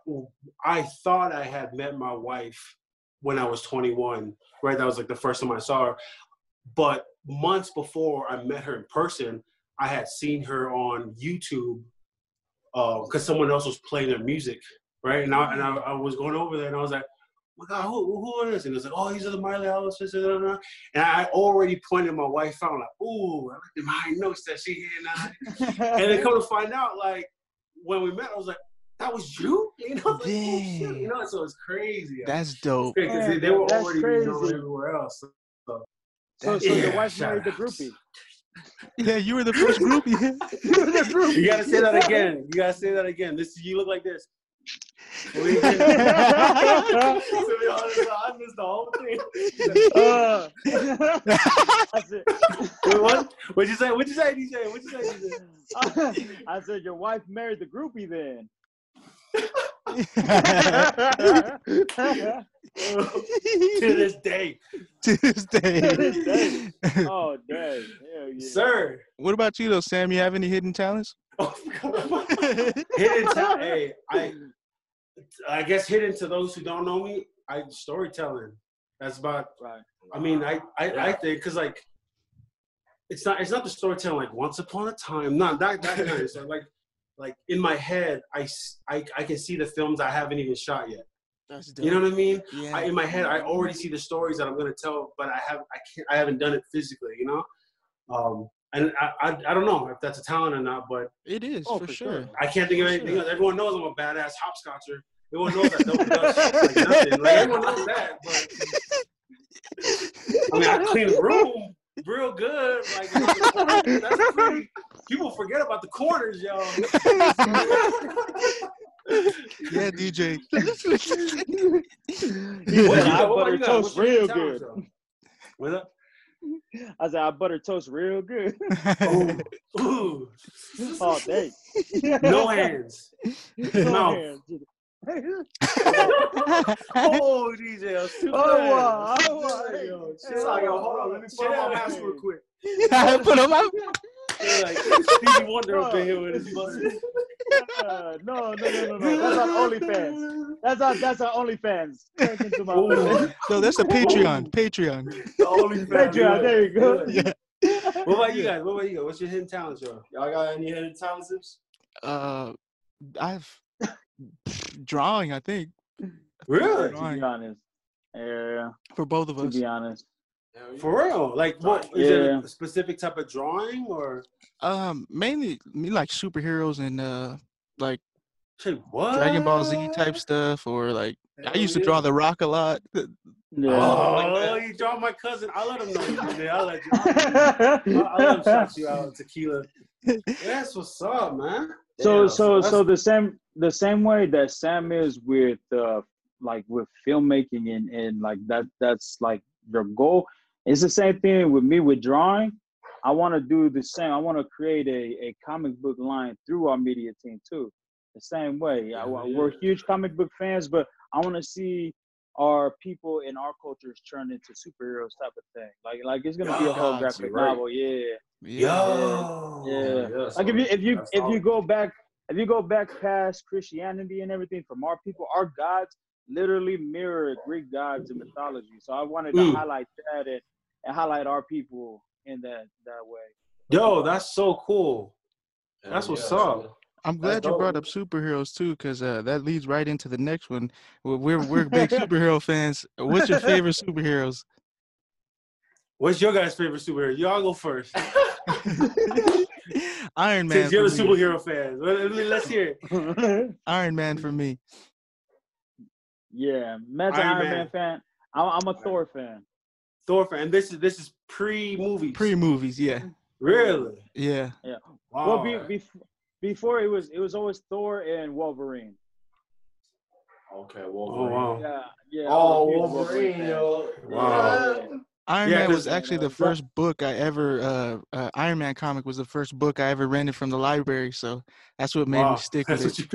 I thought I had met my wife when I was 21. Right, that was like the first time I saw her. But months before I met her in person, I had seen her on YouTube uh, because someone else was playing their music. Right, and I and I, I was going over there, and I was like. Oh my God, who, who is? And it was like, oh, these are the Miley this." And I already pointed my wife out, like, ooh, I like the high notes that she hit. And I- [laughs] and then come to find out, like when we met, I was like, "That was you," [laughs] you know, like, oh, shit, you know. So it's crazy. [laughs] That's dope. because they, they were that's already known crazy. everywhere else. So, so Yeah, your wife married the outs. groupie. [laughs] Yeah, you were the first groupie. You gotta say that again. You gotta say that again. This you look like this. to be honest, I missed the whole thing. Uh, I said, Wait, what? What'd you say? What'd you say, DJ? What'd you say, DJ? I said your wife married the groupie then. To this day, to this day. this day. oh dang. Hell yeah. sir. What about you though, Sam? You have any hidden talents? [laughs] Oh, hidden talent. Hey, I, I guess hidden to those who don't know me, I storytelling. That's about. Right. I mean, I, I, I think because like, it's not, it's not the storytelling like once upon a time. Not that that kind of stuff. Like, like in my head, I I can see the films I haven't even shot yet. That's dope. You know what I mean? yeah. I, in my head, I already see the stories that I'm gonna tell, but I have, I can't, I haven't done it physically. You know. Um, and I, I, I don't know if that's a talent or not, but it is Oh, for, for sure. sure. I can't think of anything sure. else. Everyone knows I'm a badass hopscotcher. Everyone knows that double dutch like [laughs] nothing. Like everyone knows that. But I mean, I clean the room real good. Like that's pretty. People forget about the corners, yo. [laughs] Yeah, DJ. He What said, I got? What about butter you toast real talent, good. yo? What's up? I said I butter toast real good. [laughs] Ooh, ooh. oh dang. [laughs] no hands. No Mouth. hands. Oh, DJ, I was too Oh, wow, oh, wow. Yo, chill yo. Hold on, let me put on my mask real quick. Put on my. They're like [laughs] Stevie Wonder up in here with his muscles. [laughs] Uh, no, no, no, no, no. That's on OnlyFans. That's on that's on OnlyFans. Check into. No, that's a Patreon. Patreon. The only Patreon. There you go. Yeah. What about you guys? What about you guys? What's your hidden talent, yo? Y'all got any hidden talents? Zips? Uh, I've [laughs] drawing. I think Really? To be honest. Yeah, for both of us. to be honest. For real? Like, what is Yeah. it? A specific type of drawing or? Um, mainly me like superheroes and uh, like Shit, what? Dragon Ball Z type stuff, or like I Hell used to draw The Rock a lot. [laughs] Yeah. Oh, you draw my cousin. I'll let him know you did. I'll let you. I'll, [laughs] I'll let him shout you out, tequila. That's what's up, man. so Damn, so that's- so the same the same way that Sam is with uh like with filmmaking and and like that that's like your goal. It's the same thing with me with drawing. I want to do the same. I want to create a, a comic book line through our media team too. The same way. I, Yeah, we're huge comic book fans, but I want to see our people in our cultures turn into superheroes type of thing. Like like it's gonna be a whole graphic right. novel. Yeah. Yo. Yeah. Yes, Like if you if you if you go back if you go back past Christianity and everything from our people, our gods literally mirror Greek gods and mythology. So I wanted to Mm. highlight that and, and highlight our people in that that way. Yo, that's so cool. That's what's yeah, up. I'm glad you brought up superheroes too, because uh, that leads right into the next one. We're we're, we're big [laughs] superhero fans. What's your favorite superheroes? What's your guys' favorite superhero? Y'all go first. [laughs] Iron Man. Since you're the for me. superhero fans, Let- let- let's hear it. [laughs] Iron Man for me. yeah, Matt's an Iron Iron Man. Man, fan. I'm, I'm a Thor fan. Thor fan. This is this is pre movies. Pre movies, yeah, Really? yeah. Yeah. Wow. Well, be, bef- before it was it was always Thor and Wolverine. Okay, Oh Wolverine. wow. Yeah, yeah. Oh, I'm a huge Wolverine, fan. yo. Wow. Iron Yeah, Man was actually the uh, first book I ever. Uh, uh, Iron Man comic was the first book I ever rented from the library, so that's what made Wow. me stick with That's it.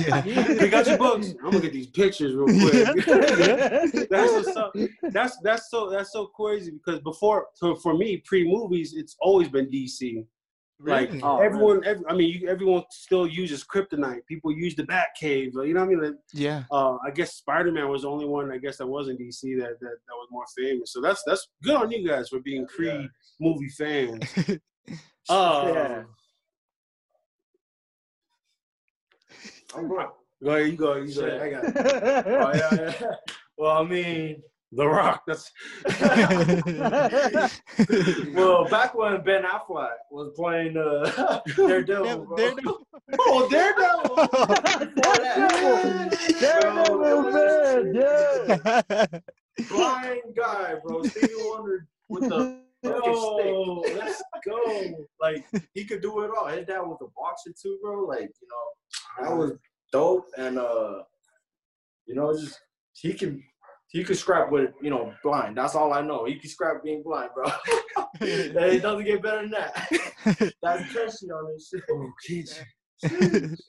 Yeah. [laughs] we got your books. I'm gonna get these pictures real [laughs] quick. [laughs] that's what's so, that's that's so that's so crazy because before so for me pre movies it's always been DC. Like Really? Oh, everyone, every, I mean, you, everyone still uses kryptonite. People use the Batcave. You know what I mean? Like, Yeah. uh, I guess Spider Man was the only one. I guess that was in DC that, that that was more famous. So that's that's good on you guys for being pre movie fans. [laughs] Uh, Yeah. I'm going. Go ahead, you go. You go. ahead. I got it. [laughs] Oh, yeah, yeah. [laughs] Well, I mean, The Rock. That's [laughs] well, back when Ben Affleck was playing uh, [laughs] Daredevil, bro. Daredevil. oh Daredevil. [laughs] Daredevil, man, yeah. blind guy, bro. Stevie Wonder with the fucking stick. Yo, let's go. Like he could do it all. His dad was a boxer too, bro. Like you know, that was dope. And uh, you know, just he can he could scrap with you know blind. That's all I know. He can scrap being blind, bro. [laughs] [laughs] and it doesn't get better than that. [laughs] That's Pesci on this shit. Oh, kids.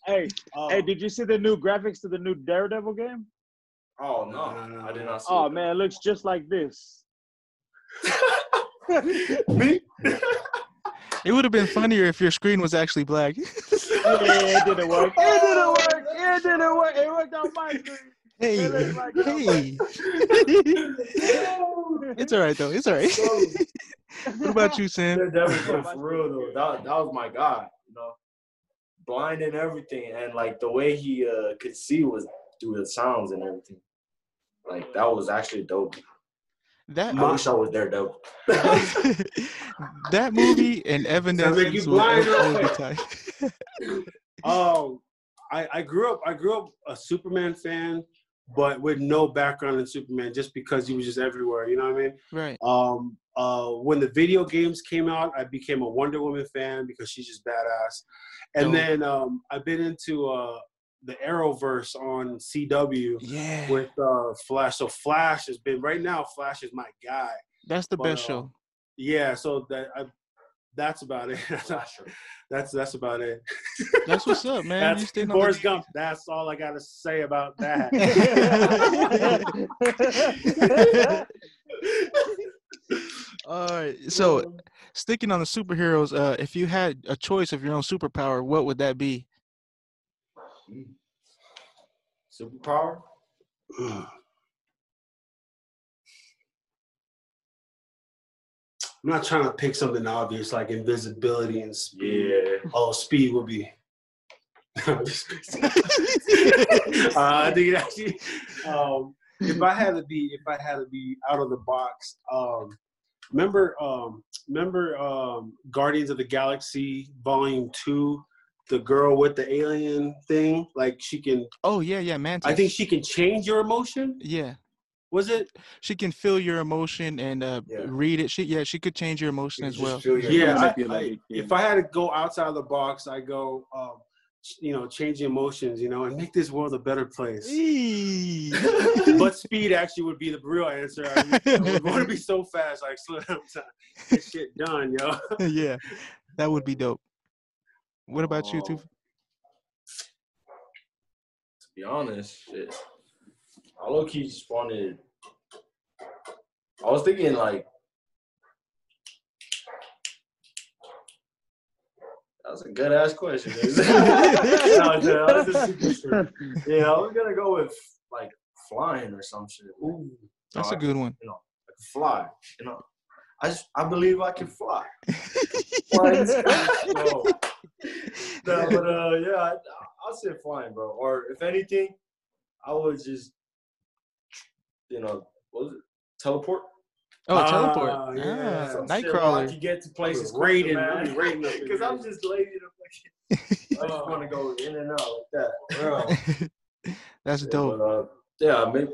Hey, Oh, hey, did you see the new graphics to the new Daredevil game? Oh no, I did not see. Oh that. man, it looks just like this. me? It would have been funnier if your screen was actually black. Yeah, it didn't work. Oh, it didn't work. It didn't work. It worked on my screen. Hey, It looks like hey. [laughs] It's all right though. It's all right. what about you, Sam? Bro, for real though. That that was my guy. You know, blind and everything, and like the way he uh could see was through the sounds and everything. Like that was actually dope. That I wish I was Daredevil. [laughs] that movie and Evanescence you would blind real always be quick. tight. Oh, [laughs] I, I grew up. I grew up a Superman fan, but with no background in Superman, just because he was just everywhere. You know what I mean? right. Um, uh, when the video games came out, I became a Wonder Woman fan because she's just badass. And Dope. then um, I've been into uh, the Arrowverse on CW Yeah. with uh, Flash. So Flash has been right now. Flash is my guy. That's the but, best uh, show. Yeah. So that I, that's about it. [laughs] That's that's about it. That's what's up, man. That's staying on Forrest Gump. That's all I gotta say about [laughs] that. [laughs] All right. So, sticking on the superheroes, uh, if you had a choice of your own superpower, what would that be? Superpower? [sighs] [sighs] I'm not trying to pick something obvious like invisibility and speed. Yeah. Oh, speed would be. [laughs] [laughs] [laughs] uh, I think it actually. Um, if I had to be, if I had to be out of the box, um, remember, um, remember, um, Guardians of the Galaxy Volume Two, the girl with the alien thing. Like she can, Oh yeah, yeah, Mantis. I think she can change your emotion. Yeah, Was it? she can feel your emotion and uh, Yeah. read it. She yeah, she could change your emotion You as well. Yeah. I, I- If I had to go outside of the box, I go, um, you know, change emotions, you know, and make this world a better place. [laughs] But [laughs] speed actually would be the real answer. I, mean, I want to be so fast, like [laughs] slow down time. Get shit done, yo. yeah, that would be dope. What about you, Oh, too? To be honest, shit. I low key just wanted. I was thinking like. That's a good ass question. [laughs] [laughs] no, dude, that's a super. Yeah, I was gonna go with like flying or some shit. Ooh, That's no, a I good one. You can fly. You know, I just I believe I can fly. Flying so- [laughs] no, but uh, yeah, I, I'll say flying, bro. Or if anything, I would just, you know, what was it? Teleport. Oh, Ah, teleport. yeah. Ah, Some shit where I Nightcrawler. can get to places Raiden, quicker, really man. raiding up [laughs] in Because I'm here. just lazy to fucking. [laughs] I just want to go in and out like that. Bro. [laughs] That's Yeah, dope. but, uh, yeah, maybe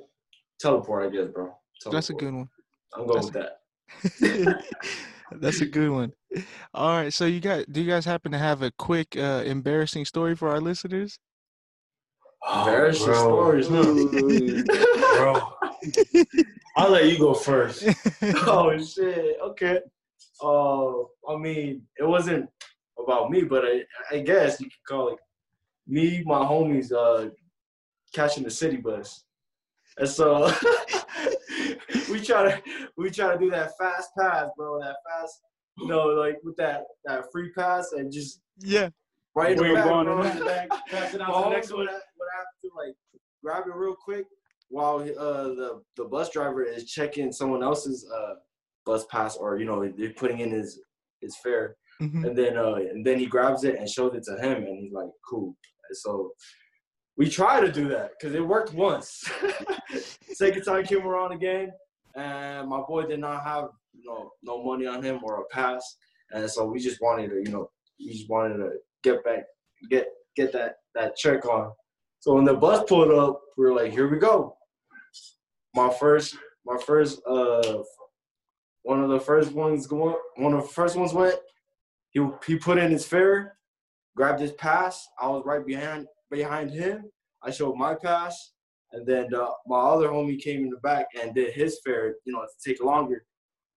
teleport, I guess, bro. That's a good one. I'm going that's with that. That's a good one. All right, so you got do you guys happen to have a quick uh embarrassing story for our listeners? Embarrassing bro. stories, huh? bro. I'll let you go first. [laughs] oh shit. Okay. Uh, I mean, it wasn't about me, but I, I guess you could call it me, my homies, uh, catching the city bus, and so [laughs] we try to we try to do that fast pass, bro. That fast, you know, like with that that free pass and just yeah. right in Where the you back, going bro. in the back, pass it out the next would one. have, would have to like grab it real quick while uh, the the bus driver is checking someone else's uh, bus pass or you know they're putting in his his fare. Mhm. and then uh, and then he grabs it and shows it to him and he's like cool. And so we try to do that because it worked once. Second time came around again. And my boy did not have you know no money on him or a pass. And so we just wanted to you know we just wanted to get back get get that that check on. So when the bus pulled up we were like here we go my first my first uh one of the first ones go one of the first ones went he he put in his fare grabbed his pass. I was right behind behind him. I showed my pass. And then uh, my other homie came in the back and did his fare you know to take longer.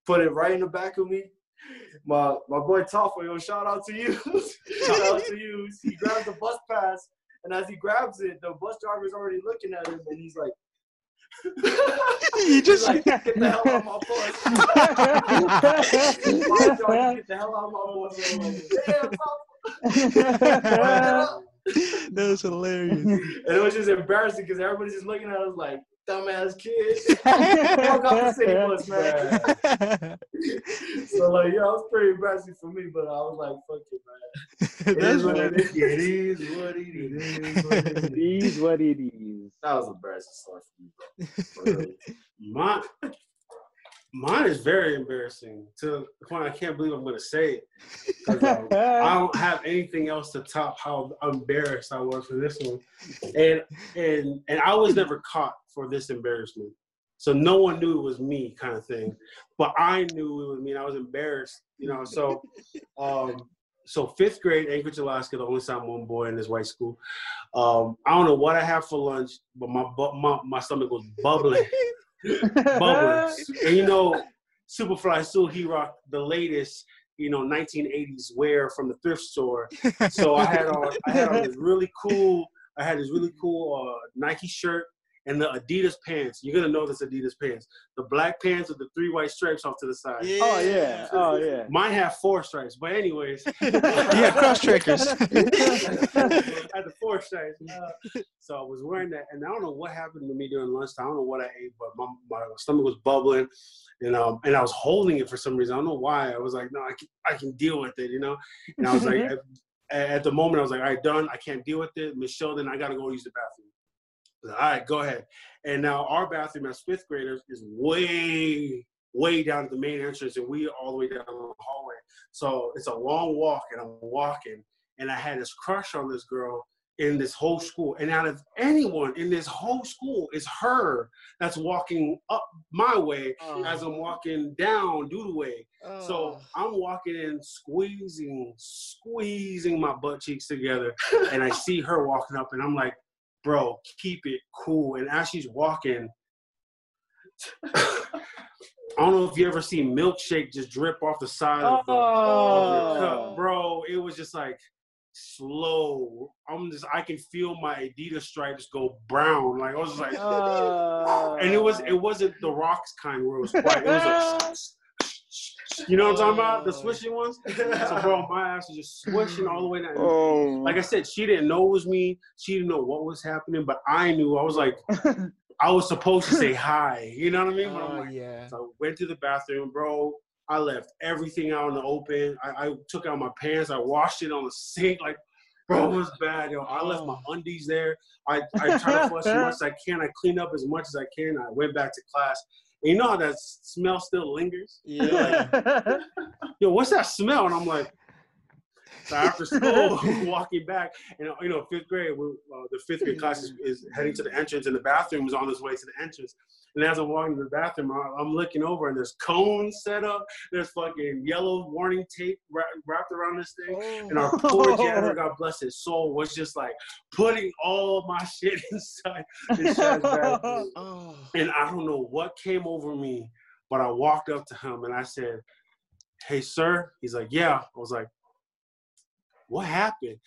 Put it right in the back of me. My my boy Toffa, yo, shout out to you. [laughs] shout out to you. He grabs the bus pass, and as he grabs it, the bus driver's already looking at him, and he's like, You just like, get the hell out of my. Bus [laughs] get the hell out of my bus. And I'm like, Damn. [laughs] that was hilarious. [laughs] and it was just embarrassing because everybody's just looking at us like dumbass kid. Fuck off the city bus, man. so like, yeah, it was pretty embarrassing for me, but I was like, fuck it, man. [laughs] It That's what it is. It is what it is. It is what it [laughs] It is. is what it is. That was an embarrassing story for me, bro. For real. Mine, is very embarrassing to the point I can't believe I'm going to say it. um, I [laughs] don't have anything else to top how embarrassed I was for this one, and and and I was never caught for this embarrassment, so no one knew it was me, kind of thing. But I knew it was me, and I was embarrassed, you know. So, um, so fifth grade, Anchorage, Alaska, the only Samoan boy in this white school. Um, I don't know what I have for lunch, but my bu- my my stomach was bubbling [laughs] [laughs] bubbles. [laughs] and you know, Superfly Sua, he rocked the latest, you know, 1980s wear from the thrift store. So I had on, I had on this really cool, I had this really cool uh, Nike shirt and the Adidas pants. You're gonna know this Adidas pants. The black pants with the three white stripes off to the side. Oh yeah. Oh yeah. Mine have four stripes, but anyways. [laughs] Yeah, cross trackers. [laughs] I had the four stripes. Uh, [laughs] so I was wearing that, and I don't know what happened to me during lunchtime. I don't know what I ate, but my, my stomach was bubbling, and um, and I was holding it for some reason. I don't know why. I was like, no, I can, I can deal with it, you know. And I was like, at, at the moment, I was like, all right, done. I can't deal with it. Michelle, then I gotta go use the bathroom. I was like, all right, go ahead. And now our bathroom as fifth graders is way, way down at the main entrance, and we all the way down the hallway. So it's a long walk, and I'm walking, and I had this crush on this girl in this whole school. And out of anyone in this whole school, it's her that's walking up my way oh. as I'm walking down due way. So oh. I'm walking in, squeezing, squeezing my butt cheeks together, [laughs] and I see her walking up, and I'm like, bro, keep it cool. And as she's walking, I don't know if you ever see milkshake just drip off the side of the, of the cup, Oh. bro. It was just like slow. I'm just I can feel my Adidas stripes go brown. Like I was like, Oh. and it was it wasn't the rocks kind where it was quiet. It was a, [laughs] [laughs] you know what I'm talking about? The oh. swishing ones. [laughs] So bro, my ass was just swishing all the way down. Oh. Like I said, she didn't know it was me. She didn't know what was happening, but I knew. I was like, [laughs] I was supposed to say hi. You know what I mean? Oh like, yeah. so I went to the bathroom, bro. I left everything out in the open. I, I took out my pants. I washed it on the sink. Like, bro, it was bad, yo. I left my oh. undies there. I, I tried to flush as much as I can. I cleaned up as much as I can. I went back to class. And you know how that smell still lingers? Yeah. Yo, what's that smell? And I'm like, So after school, [laughs] walking back, and you know, fifth grade, uh, the fifth grade class is, is heading to the entrance, and the bathroom is on its way to the entrance. And as I'm walking to the bathroom, I'm looking over, and there's cones set up. There's fucking yellow warning tape wrapped around this thing. Oh. And our poor janitor, [laughs] God bless his soul, was just like putting all my [laughs] shit inside this. [laughs] Oh. And I don't know what came over me, but I walked up to him and I said, Hey, sir. He's like, Yeah. I was like, What happened?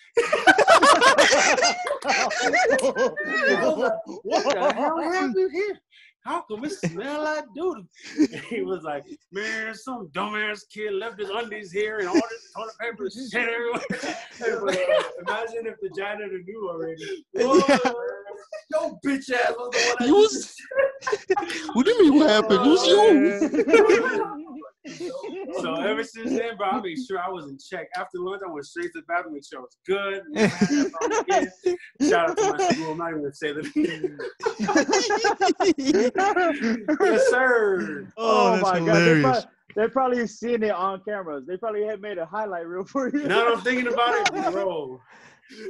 what the hell happened here? How come it smell like doodle? And he was like, Man, some dumbass kid left his undies here and all this toilet paper is shit everywhere. [laughs] But, uh, imagine if the janitor knew already. [laughs] Yeah. Yo, bitch ass was the one that You was- [laughs] What do you mean? What happened? Who's you? So ever [laughs] since then, bro, I made sure I was in check. After lunch, I went straight to the bathroom, make sure I was good. [laughs] Never had that problem again. Shout out to my school. I'm not even gonna say that. [laughs] yes, sir. Oh, oh, that's my god, they hilarious. probably, they probably seen it on cameras. They probably had made a highlight reel for you. Now that I'm thinking about it, bro.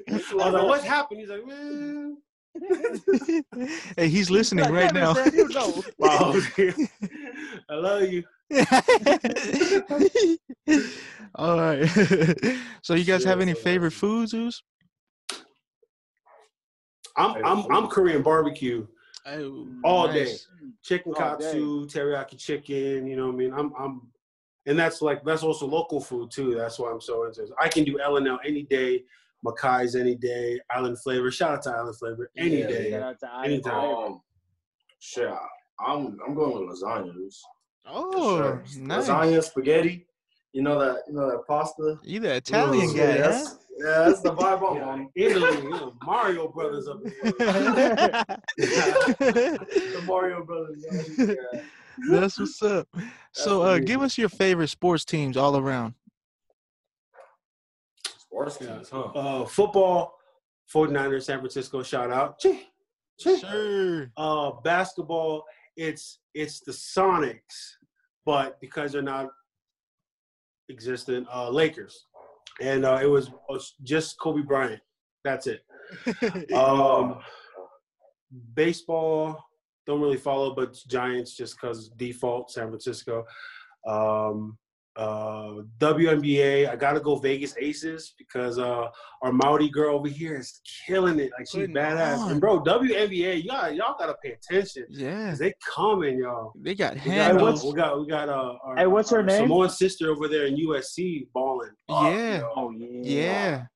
I was like, "What's happened?" He's like, "Man." hey, he's listening right now. Damn it, Sam, you know. Wow. I love you. [laughs] All right. [laughs] so you guys have any favorite foods, Zeus? I'm I'm I'm Korean barbecue. All day. chicken All day. katsu, teriyaki chicken. You know what I mean? I'm I'm, and that's like that's also local food too. That's why I'm so into. it. I can do L and L any day, Makai's any day, Island Flavor. Shout out to Island Flavor any Yeah, day. Shout out to Island Anytime. Flavor. Um, shit, I- I'm I'm going with lasagna. Dudes. For Oh, sure. nice. Lasagna, spaghetti. You know that you know that pasta. You the Italian Ooh, guy, yeah, huh? yeah, that's the vibe I'm on. [laughs] Italy, you know, Mario Brothers up there. [laughs] The Mario Brothers. Yeah. [laughs] That's what's up. So, uh, give us your favorite sports teams all around. Sports teams, huh? Uh, football, 49ers, San Francisco. Shout out. Chee, chee. Sure. uh basketball it's it's the sonics but because they're not existent uh lakers. And uh it was, was just kobe bryant. That's it. [laughs] Um baseball don't really follow but giants just because default san francisco. Um uh WNBA, I gotta go Vegas Aces because uh our Maori girl over here is killing it. Like she's Putting badass. on. And bro, WNBA, y'all y'all gotta pay attention. Yeah, they coming, y'all. they got We got, uh, we got we got uh our, Hey, what's her our name? Samoan sister over there in USC balling. Yeah, Oh yeah. yeah.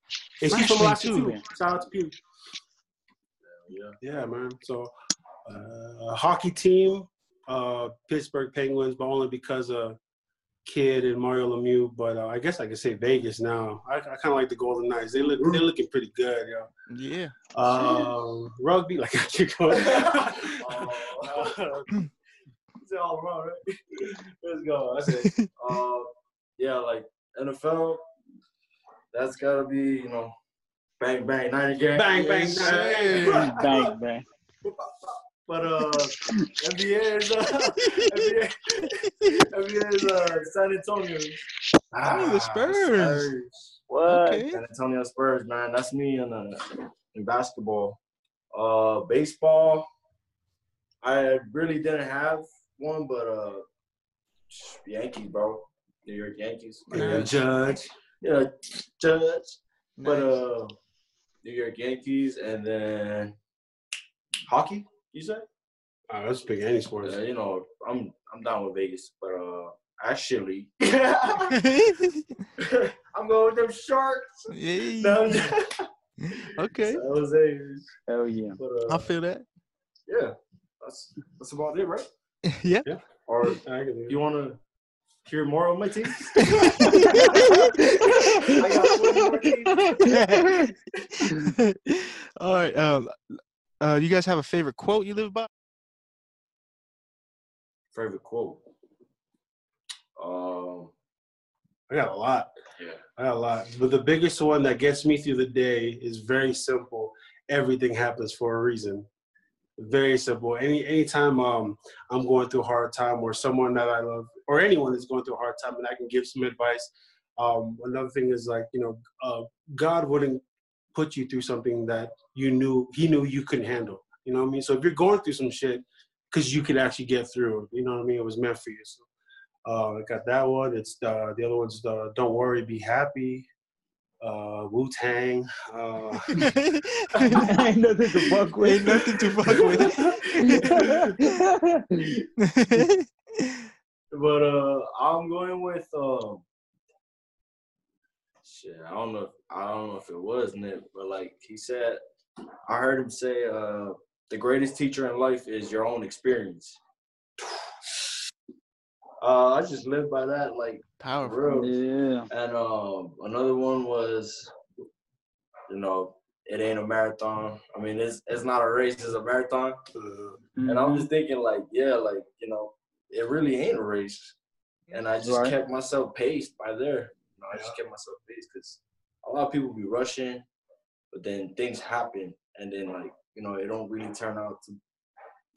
And she's from Freshman, Alaska too. too. Shout out to Pew. Yeah. Yeah, man. So uh hockey team, uh Pittsburgh Penguins, but only because of Kid and Mario Lemieux. But uh, I guess I could say Vegas now. I, I kind of like the Golden Knights. They look they're looking pretty good, yo. Yeah. Um, rugby, [laughs] like I keep going. [laughs] Oh, [laughs] It's all wrong, right? Let's go. I said, uh, yeah, like NFL. That's gotta be, you know, bang bang nine again. Bang, bang, bang. Bang bang. But uh, NBA is uh, [laughs] NBA, NBA is uh, San Antonio. Oh, the Spurs. What? Okay. San Antonio Spurs, man. That's me in uh, in basketball. Uh, baseball. I really didn't have one, but uh, Yankees, bro. New York Yankees. Yeah, Judge. Yeah, Judge. But uh, New York Yankees, and then hockey. You said? Oh, that's big any sports. Uh, you know, I'm I'm down with Vegas, but uh, actually, [laughs] [laughs] I'm going with them Sharks. Yeah. No, [laughs] okay, San Jose. Hell yeah. But I uh, feel that. yeah, that's that's about it, right? yeah. Yeah. Or I can do it. you want to hear more of my team? All right. Um, uh, you guys have a favorite quote you live by? Favorite quote. Um, I got a lot. yeah. I got a lot. But the biggest one that gets me through the day is very simple. Everything happens for a reason. Very simple. Any anytime um I'm going through a hard time or someone that I love or anyone is going through a hard time and I can give some advice, Um, another thing is like you know, uh, God wouldn't put you through something that you knew He knew you couldn't handle. You know what I mean? So if you're going through some shit, because you could actually get through, you know what I mean? It was meant for you. So uh, I got that one. It's the the other one's the Don't Worry, Be Happy. Uh, Wu Tang. Uh, [laughs] [laughs] Ain't nothing to fuck with. Ain't nothing to fuck with. [laughs] But uh, I'm going with um. Shit, I don't know. I don't know if it was Nip, but like he said, I heard him say, uh, the greatest teacher in life is your own experience. [sighs] Uh, I just live by that, like for Powerful. real. yeah. And um, another one was, you know, it ain't a marathon. I mean, it's it's not a race; it's a marathon. uh, And I'm just thinking, like, yeah, like you know, it really ain't a race. And I just Right. kept myself paced by there. Know, I just kept myself paced because a lot of people be rushing, but then things happen, and then like you know, it don't really turn out to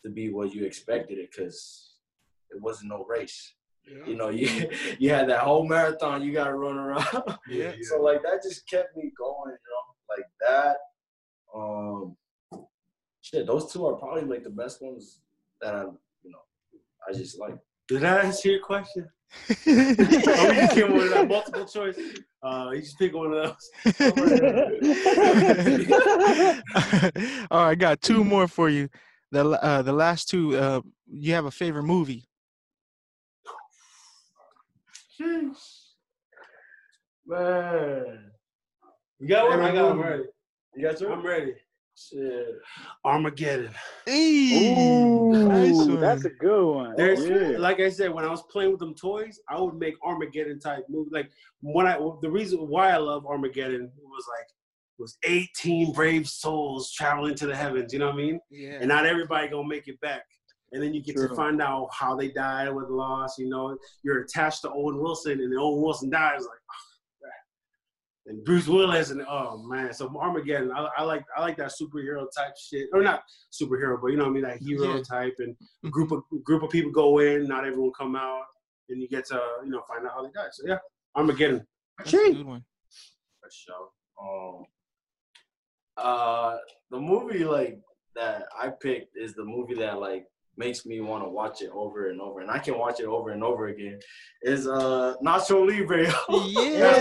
to be what you expected it because it wasn't no race. You know, [laughs] you you had that whole marathon you got to run around. Yeah. [laughs] So like that just kept me going, you know, like that. Um, shit, those two are probably like the best ones that I, you know, I just like. Did I answer your question? Oh, you came with that multiple choice. Uh, you just pick one of those. [laughs] [laughs] All right, I got two more for you. The uh, the last two. Uh, you have a favorite movie? Man, You got one? I got one movie. ready. you got your I'm ready. Shit. Armageddon. Hey, nice Ooh, one. that's a good one. There's oh, yeah. like I said, when I was playing with them toys, I would make Armageddon type movie. Like when I the reason why I love Armageddon was like it was 18 brave souls traveling to the heavens. You know what I mean? yeah. And not everybody gonna make it back. And then you get to find out how they died with loss. You know, you're attached to Owen Wilson, and then Owen Wilson dies. Like, and Bruce Willis, and oh man, so Armageddon. I, I like I like that superhero type shit, or not superhero, but you know what I mean, that hero Yeah. type, and a group of group of people go in, not everyone come out, and you get to you know find out how they died. So yeah, Armageddon. That's a good one. For sure. Um, uh, the movie like that I picked is the movie that like makes me want to watch it over and over, and I can watch it over and over again. Is uh Nacho Libre. [laughs] Yeah.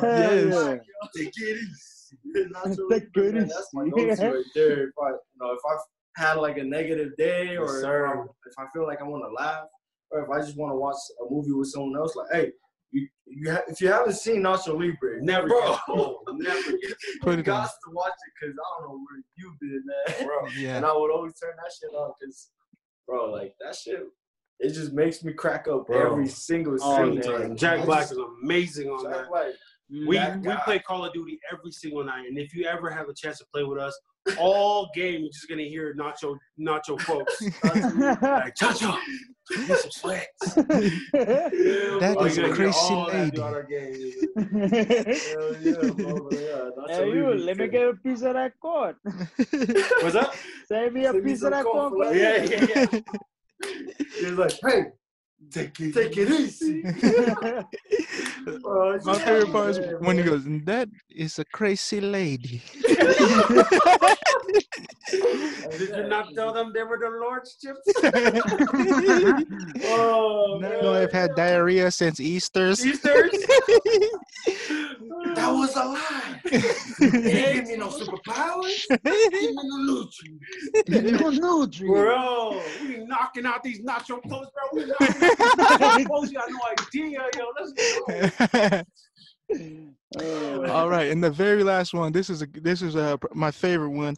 Hey. Yes. Yeah. Take it easy. Nacho Libre, it man, That's my go-to easy. right there. If I, you know, if I had like a negative day, or Yes, if, sir. I, if I feel like I want to laugh, or if I just want to watch a movie with someone else, like, hey, you, you ha- if you haven't seen Nacho Libre, Never bro, get old. never [laughs] get Put you got to watch it because I don't know where you've been, man. Bro. [laughs] Yeah. And I would always turn that shit on because, bro, like that shit, it just makes me crack up Bro. every single Oh, single time. Jack Black just- is amazing on Jack that. Black. We we play Call of Duty every single night, and if you ever have a chance to play with us, all [laughs] game you're just gonna hear Nacho Nacho quotes like Chancho, get some sweats. [laughs] That Oh, is a crazy lady. throughout our game. [laughs] Hell yeah, bro, yeah. Hey, you, let me get a piece of that corn. What's up? [laughs] Save me a Send me piece some of that corn corn. for for Yeah, yeah, yeah. He's like, hey, Take it, take it easy. Bro, My favorite part is when he goes, "That is a crazy lady." Did you not tell them they were the Lord's chips? [laughs] Oh, No, man. I've had diarrhea since Easter's. Easter's? [laughs] That was a lie. [laughs] They didn't give me no superpowers. Give me no nutrients. Bro, we knocking out these nacho clothes, bro. We knocking [laughs] out these nacho clothes. You got no idea, yo. Let's go. Oh, All right, and the very last one. This is a this is a, my favorite one.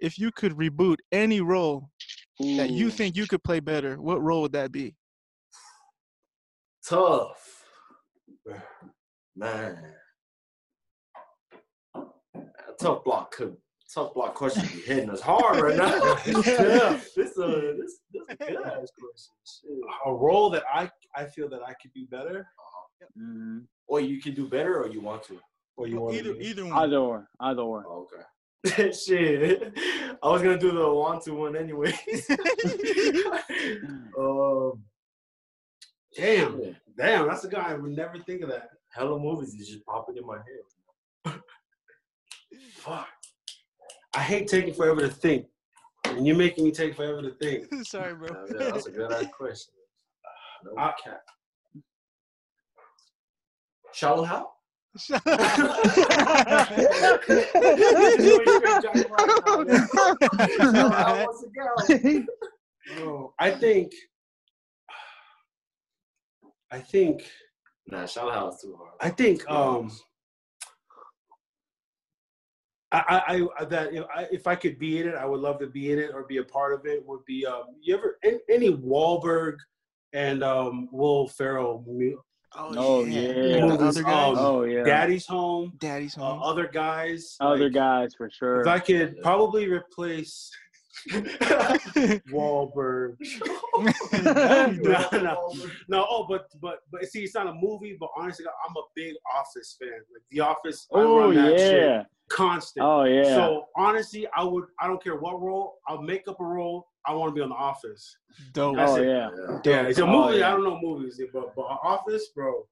If you could reboot any role that you think you could play better, what role would that be? Tough. [sighs] Man. A tough block could tough block question be hitting us hard right now. [laughs] yeah. [laughs] This a this, this a good ass question. Shit. A role that I I feel that I could do better, Mhm. Or you can do better or you want to. or you want either to either one. Either or, either or. Oh, okay. [laughs] Shit. I was gonna do the want to one anyway. um Damn. Damn, that's a guy I would never think of that. Hella movies is just popping in my head. Fuck. I hate taking forever to think. And you're making me take forever to think. [laughs] Sorry, bro. Yeah, yeah, that's a good ass question. [laughs] No I- cap. Shallow Hal? Shut [laughs] up. Oh, I think. I think. Nah, Shallow Hal is too hard. I think. Um. I, I, I that if I, if I could be in it, I would love to be in it or be a part of it. Would be um, you ever any, any Wahlberg and um, Will Ferrell, mu- Oh, yeah. And the Movies, other guys. um, Oh yeah. Daddy's Home, Daddy's uh, home. other guys, Other like, guys for sure. If I could probably replace [laughs] Wahlberg. no, [laughs] no, no. Oh, but but but see, it's not a movie. But honestly, I'm a big Office fan. Like The Office, I oh run that shit yeah. constant. Oh yeah. So honestly, I would. I don't care what role. I'll make up a role. I want to be on The Office. Dope. That's oh it. yeah. Yeah, it's a Oh, movie. yeah. I don't know movies, but but Office, bro,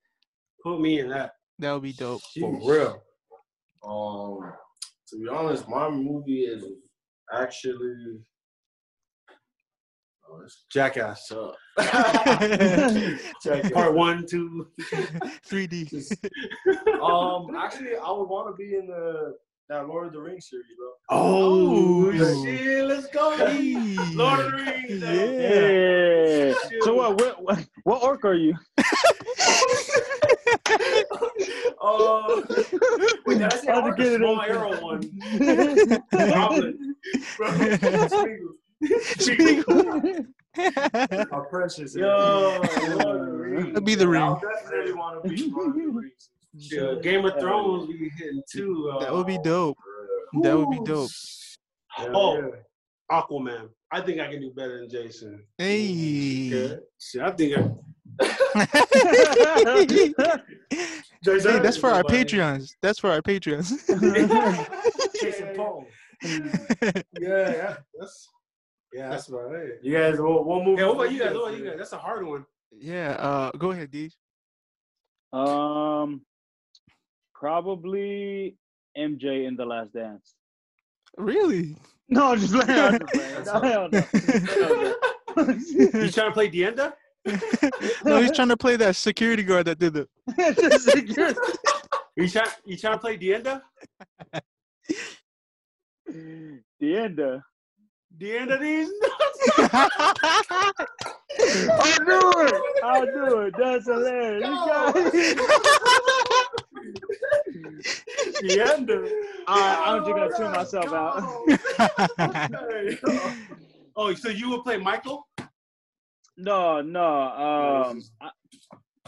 put me in that That would be dope. for real. Um, to be honest, my movie is actually. Oh, it's Jackass. tough. [laughs] [laughs] Part one, two, [laughs] three two. 3D. Um, actually, I would want to be in the that Lord of the Rings series, bro. Oh, Oh. shit! Let's go. Lord of the Rings. Yeah. Yeah. So what, what? What? What orc are you? Oh, [laughs] wait, did I say How'd you get it Small in? arrow one. Goblin. Bro, Sméagol. Our precious. Yo, Lord of the Rings. That'd be the ring. I definitely want to be Lord of the Rings. Yeah, Game of Thrones be hitting too. Uh, That would be dope. That would be dope. Oh, Aquaman. I think I can do better than Jason. Hey. Good. Shit, I think I, hey, that's for our Patreons. That's for our Patreons. Jason Paul. [laughs] yeah, yeah, that's yeah, that's about it. You guys, what, what movie? Yeah, what about you guys? What about you guys? That's a hard one. yeah. Uh, go ahead, D. um, probably MJ in the Last Dance. Really? No, I'm just playing. I'm just playing. No, hell no. You trying to play Dienda? [laughs] no, he's trying to play that security guard that did the. You trying? You trying to play Dienda? the end. uh, Dienda these? I'll do it. I'll do it. That's hilarious. You guys. Dienda. I, I'm just gonna tune myself out. [laughs] Oh, so you would play Michael? No, no. Um, I,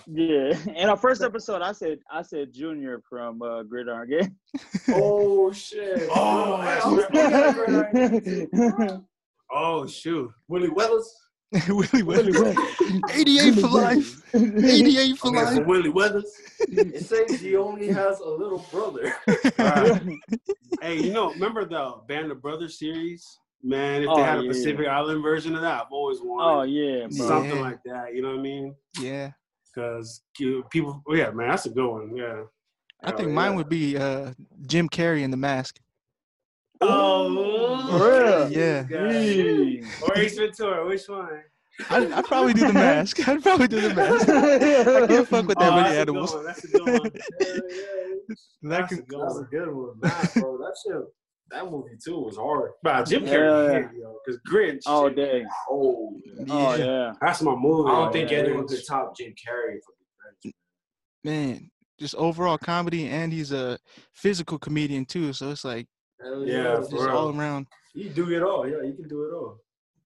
yeah. [laughs] In our first episode, I said I said Junior from uh, Gridiron Gang. [laughs] Oh shit. Oh, Willie [laughs] Oh shoot. Willie Wellers. Willie Weathers. 88 for life. 88 for Okay, so life. Willie Weathers. It says he only has a little brother. Alright. hey, you know, remember the Band of Brothers series? Man, if they Oh, had a yeah. Pacific Island version of that, I've always wanted. oh yeah, bro. something Yeah. like that. You know what I mean? Yeah. Because people, oh, yeah, man, that's a good one. Yeah. I Hell think mine yeah. would be uh, Jim Carrey in the mask. Oh, For real? Yeah. Yee. Or Ace Ventura, which one? I'd, I'd probably do the [laughs] mask. I'd probably do the mask. I can't fuck with that Oh, many that's a good animals. one, That's a good one. [laughs] That That's could- a good That's a one. good one. Nah, bro, that shit, that movie too was hard. Nah, Jim Carrey, Yeah. because Grinch. Oh shit, dang. Oh, Oh yeah. yeah. That's my movie. I don't right think there. anyone could top Jim Carrey for the French. Man, just overall comedy, and he's a physical comedian too. So it's like Hell Yeah, just all around. You do it all. Yeah, you can do it all.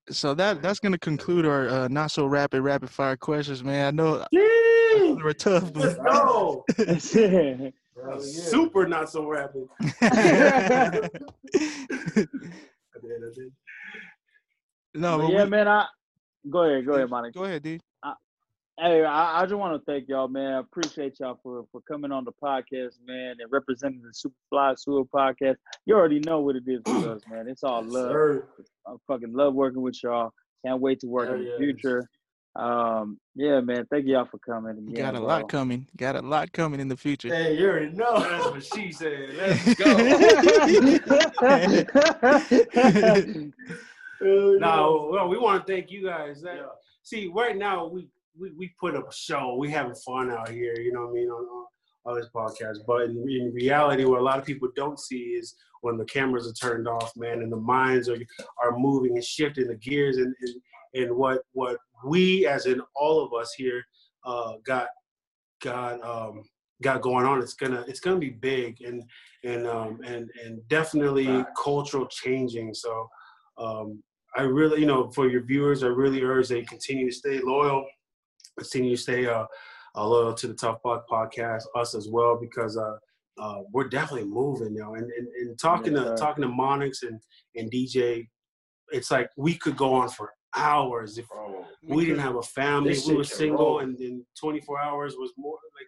So that that's gonna conclude our uh, not so rapid rapid fire questions, man. I know they were tough, Let's but go. [laughs] That's yeah. Super not so rapid. I did, I did. no, But but yeah, we- man. I go ahead. Go ahead, Monica. Go ahead, dude. Hey, I, I just want to thank y'all, man. I appreciate y'all for, for coming on the podcast, man, and representing the Superfly Sua podcast. You already know what it is with [clears throat] us, man. It's all love. Sir. I fucking love working with y'all. Can't wait to work Hell in the yes. future. Um, yeah, man. Thank y'all for coming. Again, Got a bro. lot coming. Got a lot coming in the future. Hey, you already know. That's what she said. Let's [laughs] go. [laughs] no, well, we want to thank you guys. That, See, right now we, we we put up a show. We having fun out here. You know what I mean on, on, on this podcast. But in, in reality, what a lot of people don't see is when the cameras are turned off, man, and the minds are are moving and shifting the gears, and and, and what what we, as in all of us here, uh, got got um, got going on. It's gonna it's gonna be big and and um, and and definitely cultural changing. So. Um, I really, you know, for your viewers, I really urge they continue to stay loyal, continue to stay uh, uh, loyal to the Tough Block podcast, us as well, because uh, uh, we're definitely moving now. And, and, and talking to talking to Monix and, and DJ, it's like we could go on for hours if Bro, we didn't have a family. We were single, roll. and then 24 hours was more like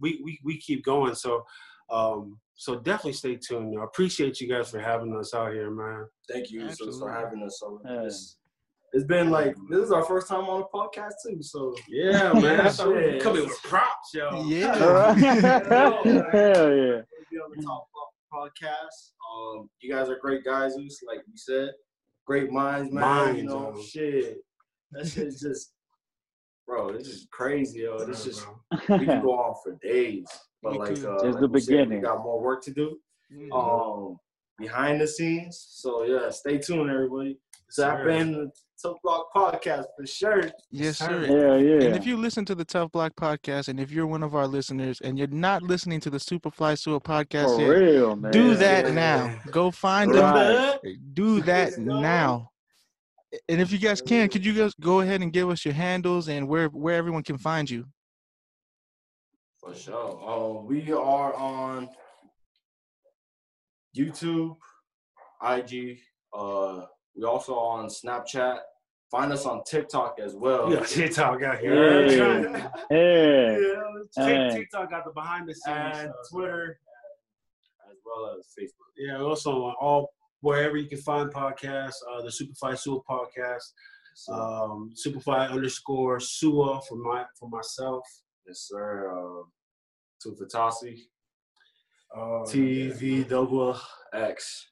we we, we keep going. So um, so definitely stay tuned. I appreciate you guys for having us out here, man. thank you sis, for having us. So Yeah. it's, it's been like this is our first time on a podcast too. So Yeah, [laughs] man. I thought we Shit. were coming with props, yo. All Yeah. [laughs] right. [laughs] Yeah. Hell yeah. We'll be on the Talk Block podcast. Um, you guys are great guys, Zeus, like you said. Great minds, man. Minds, you know, yo. shit. That shit's just, bro. This is crazy, yo. This Yeah, is we can [laughs] go on for days, but We like, could. uh, It's like the we said, beginning. we got more work to do. Mhm. Um, behind the scenes. So yeah, stay tuned, everybody. Zap Sure. in the Tough Block podcast for sure. Yes, Sir. sir. Yeah, yeah. And if you listen to the Tough Block podcast, and if you're one of our listeners, and you're not listening to the Superfly Sua podcast For yet, real, man. do that Yeah. now. Go find Right. them. Do that now. And if you guys can, could you guys go ahead and give us your handles and where where everyone can find you? For sure. Um, we are on YouTube, IG. Uh, we also on Snapchat. Find us on TikTok as well. We got TikTok out here. Yeah. Yeah. Yeah. Tik- Hey. TikTok got the behind the scenes and stuff. Twitter, as well as Facebook. Yeah, also on all wherever you can find podcasts, uh, the Superfly Sua podcast, So, um, Superfly underscore Sua for my for myself. yes, sir. Uh, Tufatasi, Uh, TV double X.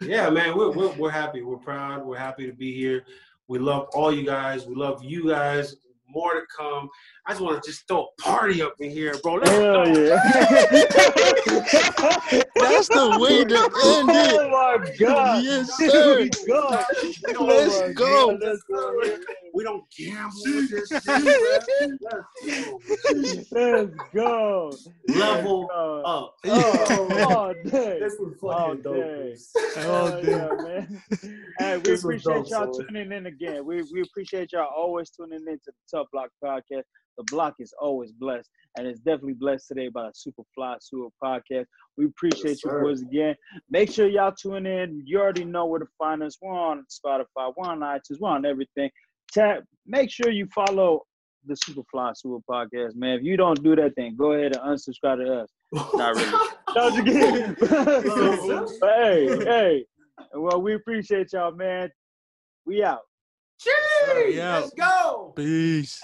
yeah, man, we're, we're we're happy. We're proud. We're happy to be here. We love all you guys. We love you guys. More to come. I just want to just throw a party up in here, bro. Let's Hell go. yeah. [laughs] That's the way to [laughs] oh end it. Oh my God. Yes, sir. God. Let's Oh my go. God, Let's go. We don't gamble with this shit. Let's go. Level Let's go. up. Oh, all day. This was All fucking dope. day. All Hell day. yeah, man. Hey, we This appreciate dope, y'all son. tuning in again. We we appreciate y'all always tuning in to the Block podcast. The block is always blessed, and it's definitely blessed today by the Super Fly Sewer podcast. We appreciate Yes, you boys again. Make sure y'all tune in. You already know where to find us. We're on Spotify, we're on iTunes, we're on everything. Tap. Make sure you follow the Superfly Sua podcast, man. If you don't do that, then go ahead and unsubscribe to us. [laughs] Not really. Just kidding. But hey, hey. Well, we appreciate y'all, man. We out. Cheers! Let's go! Peace.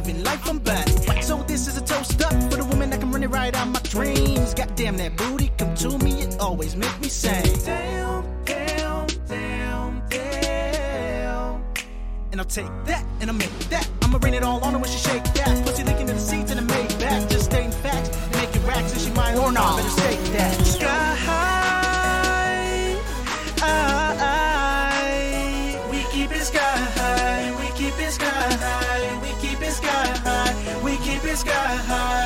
Loving life I'm. So this is a toast up for the woman that can run it right out my dreams. Goddamn that booty, come to me, it always make me say. Damn, damn, damn, damn. and I'll take that, and I'll make that. I'ma rain it all on her when she shake that. Pussy licking in the seats and it made back. Just stating facts, and making racks, and she might or not. Better state that. Sky high, sky high.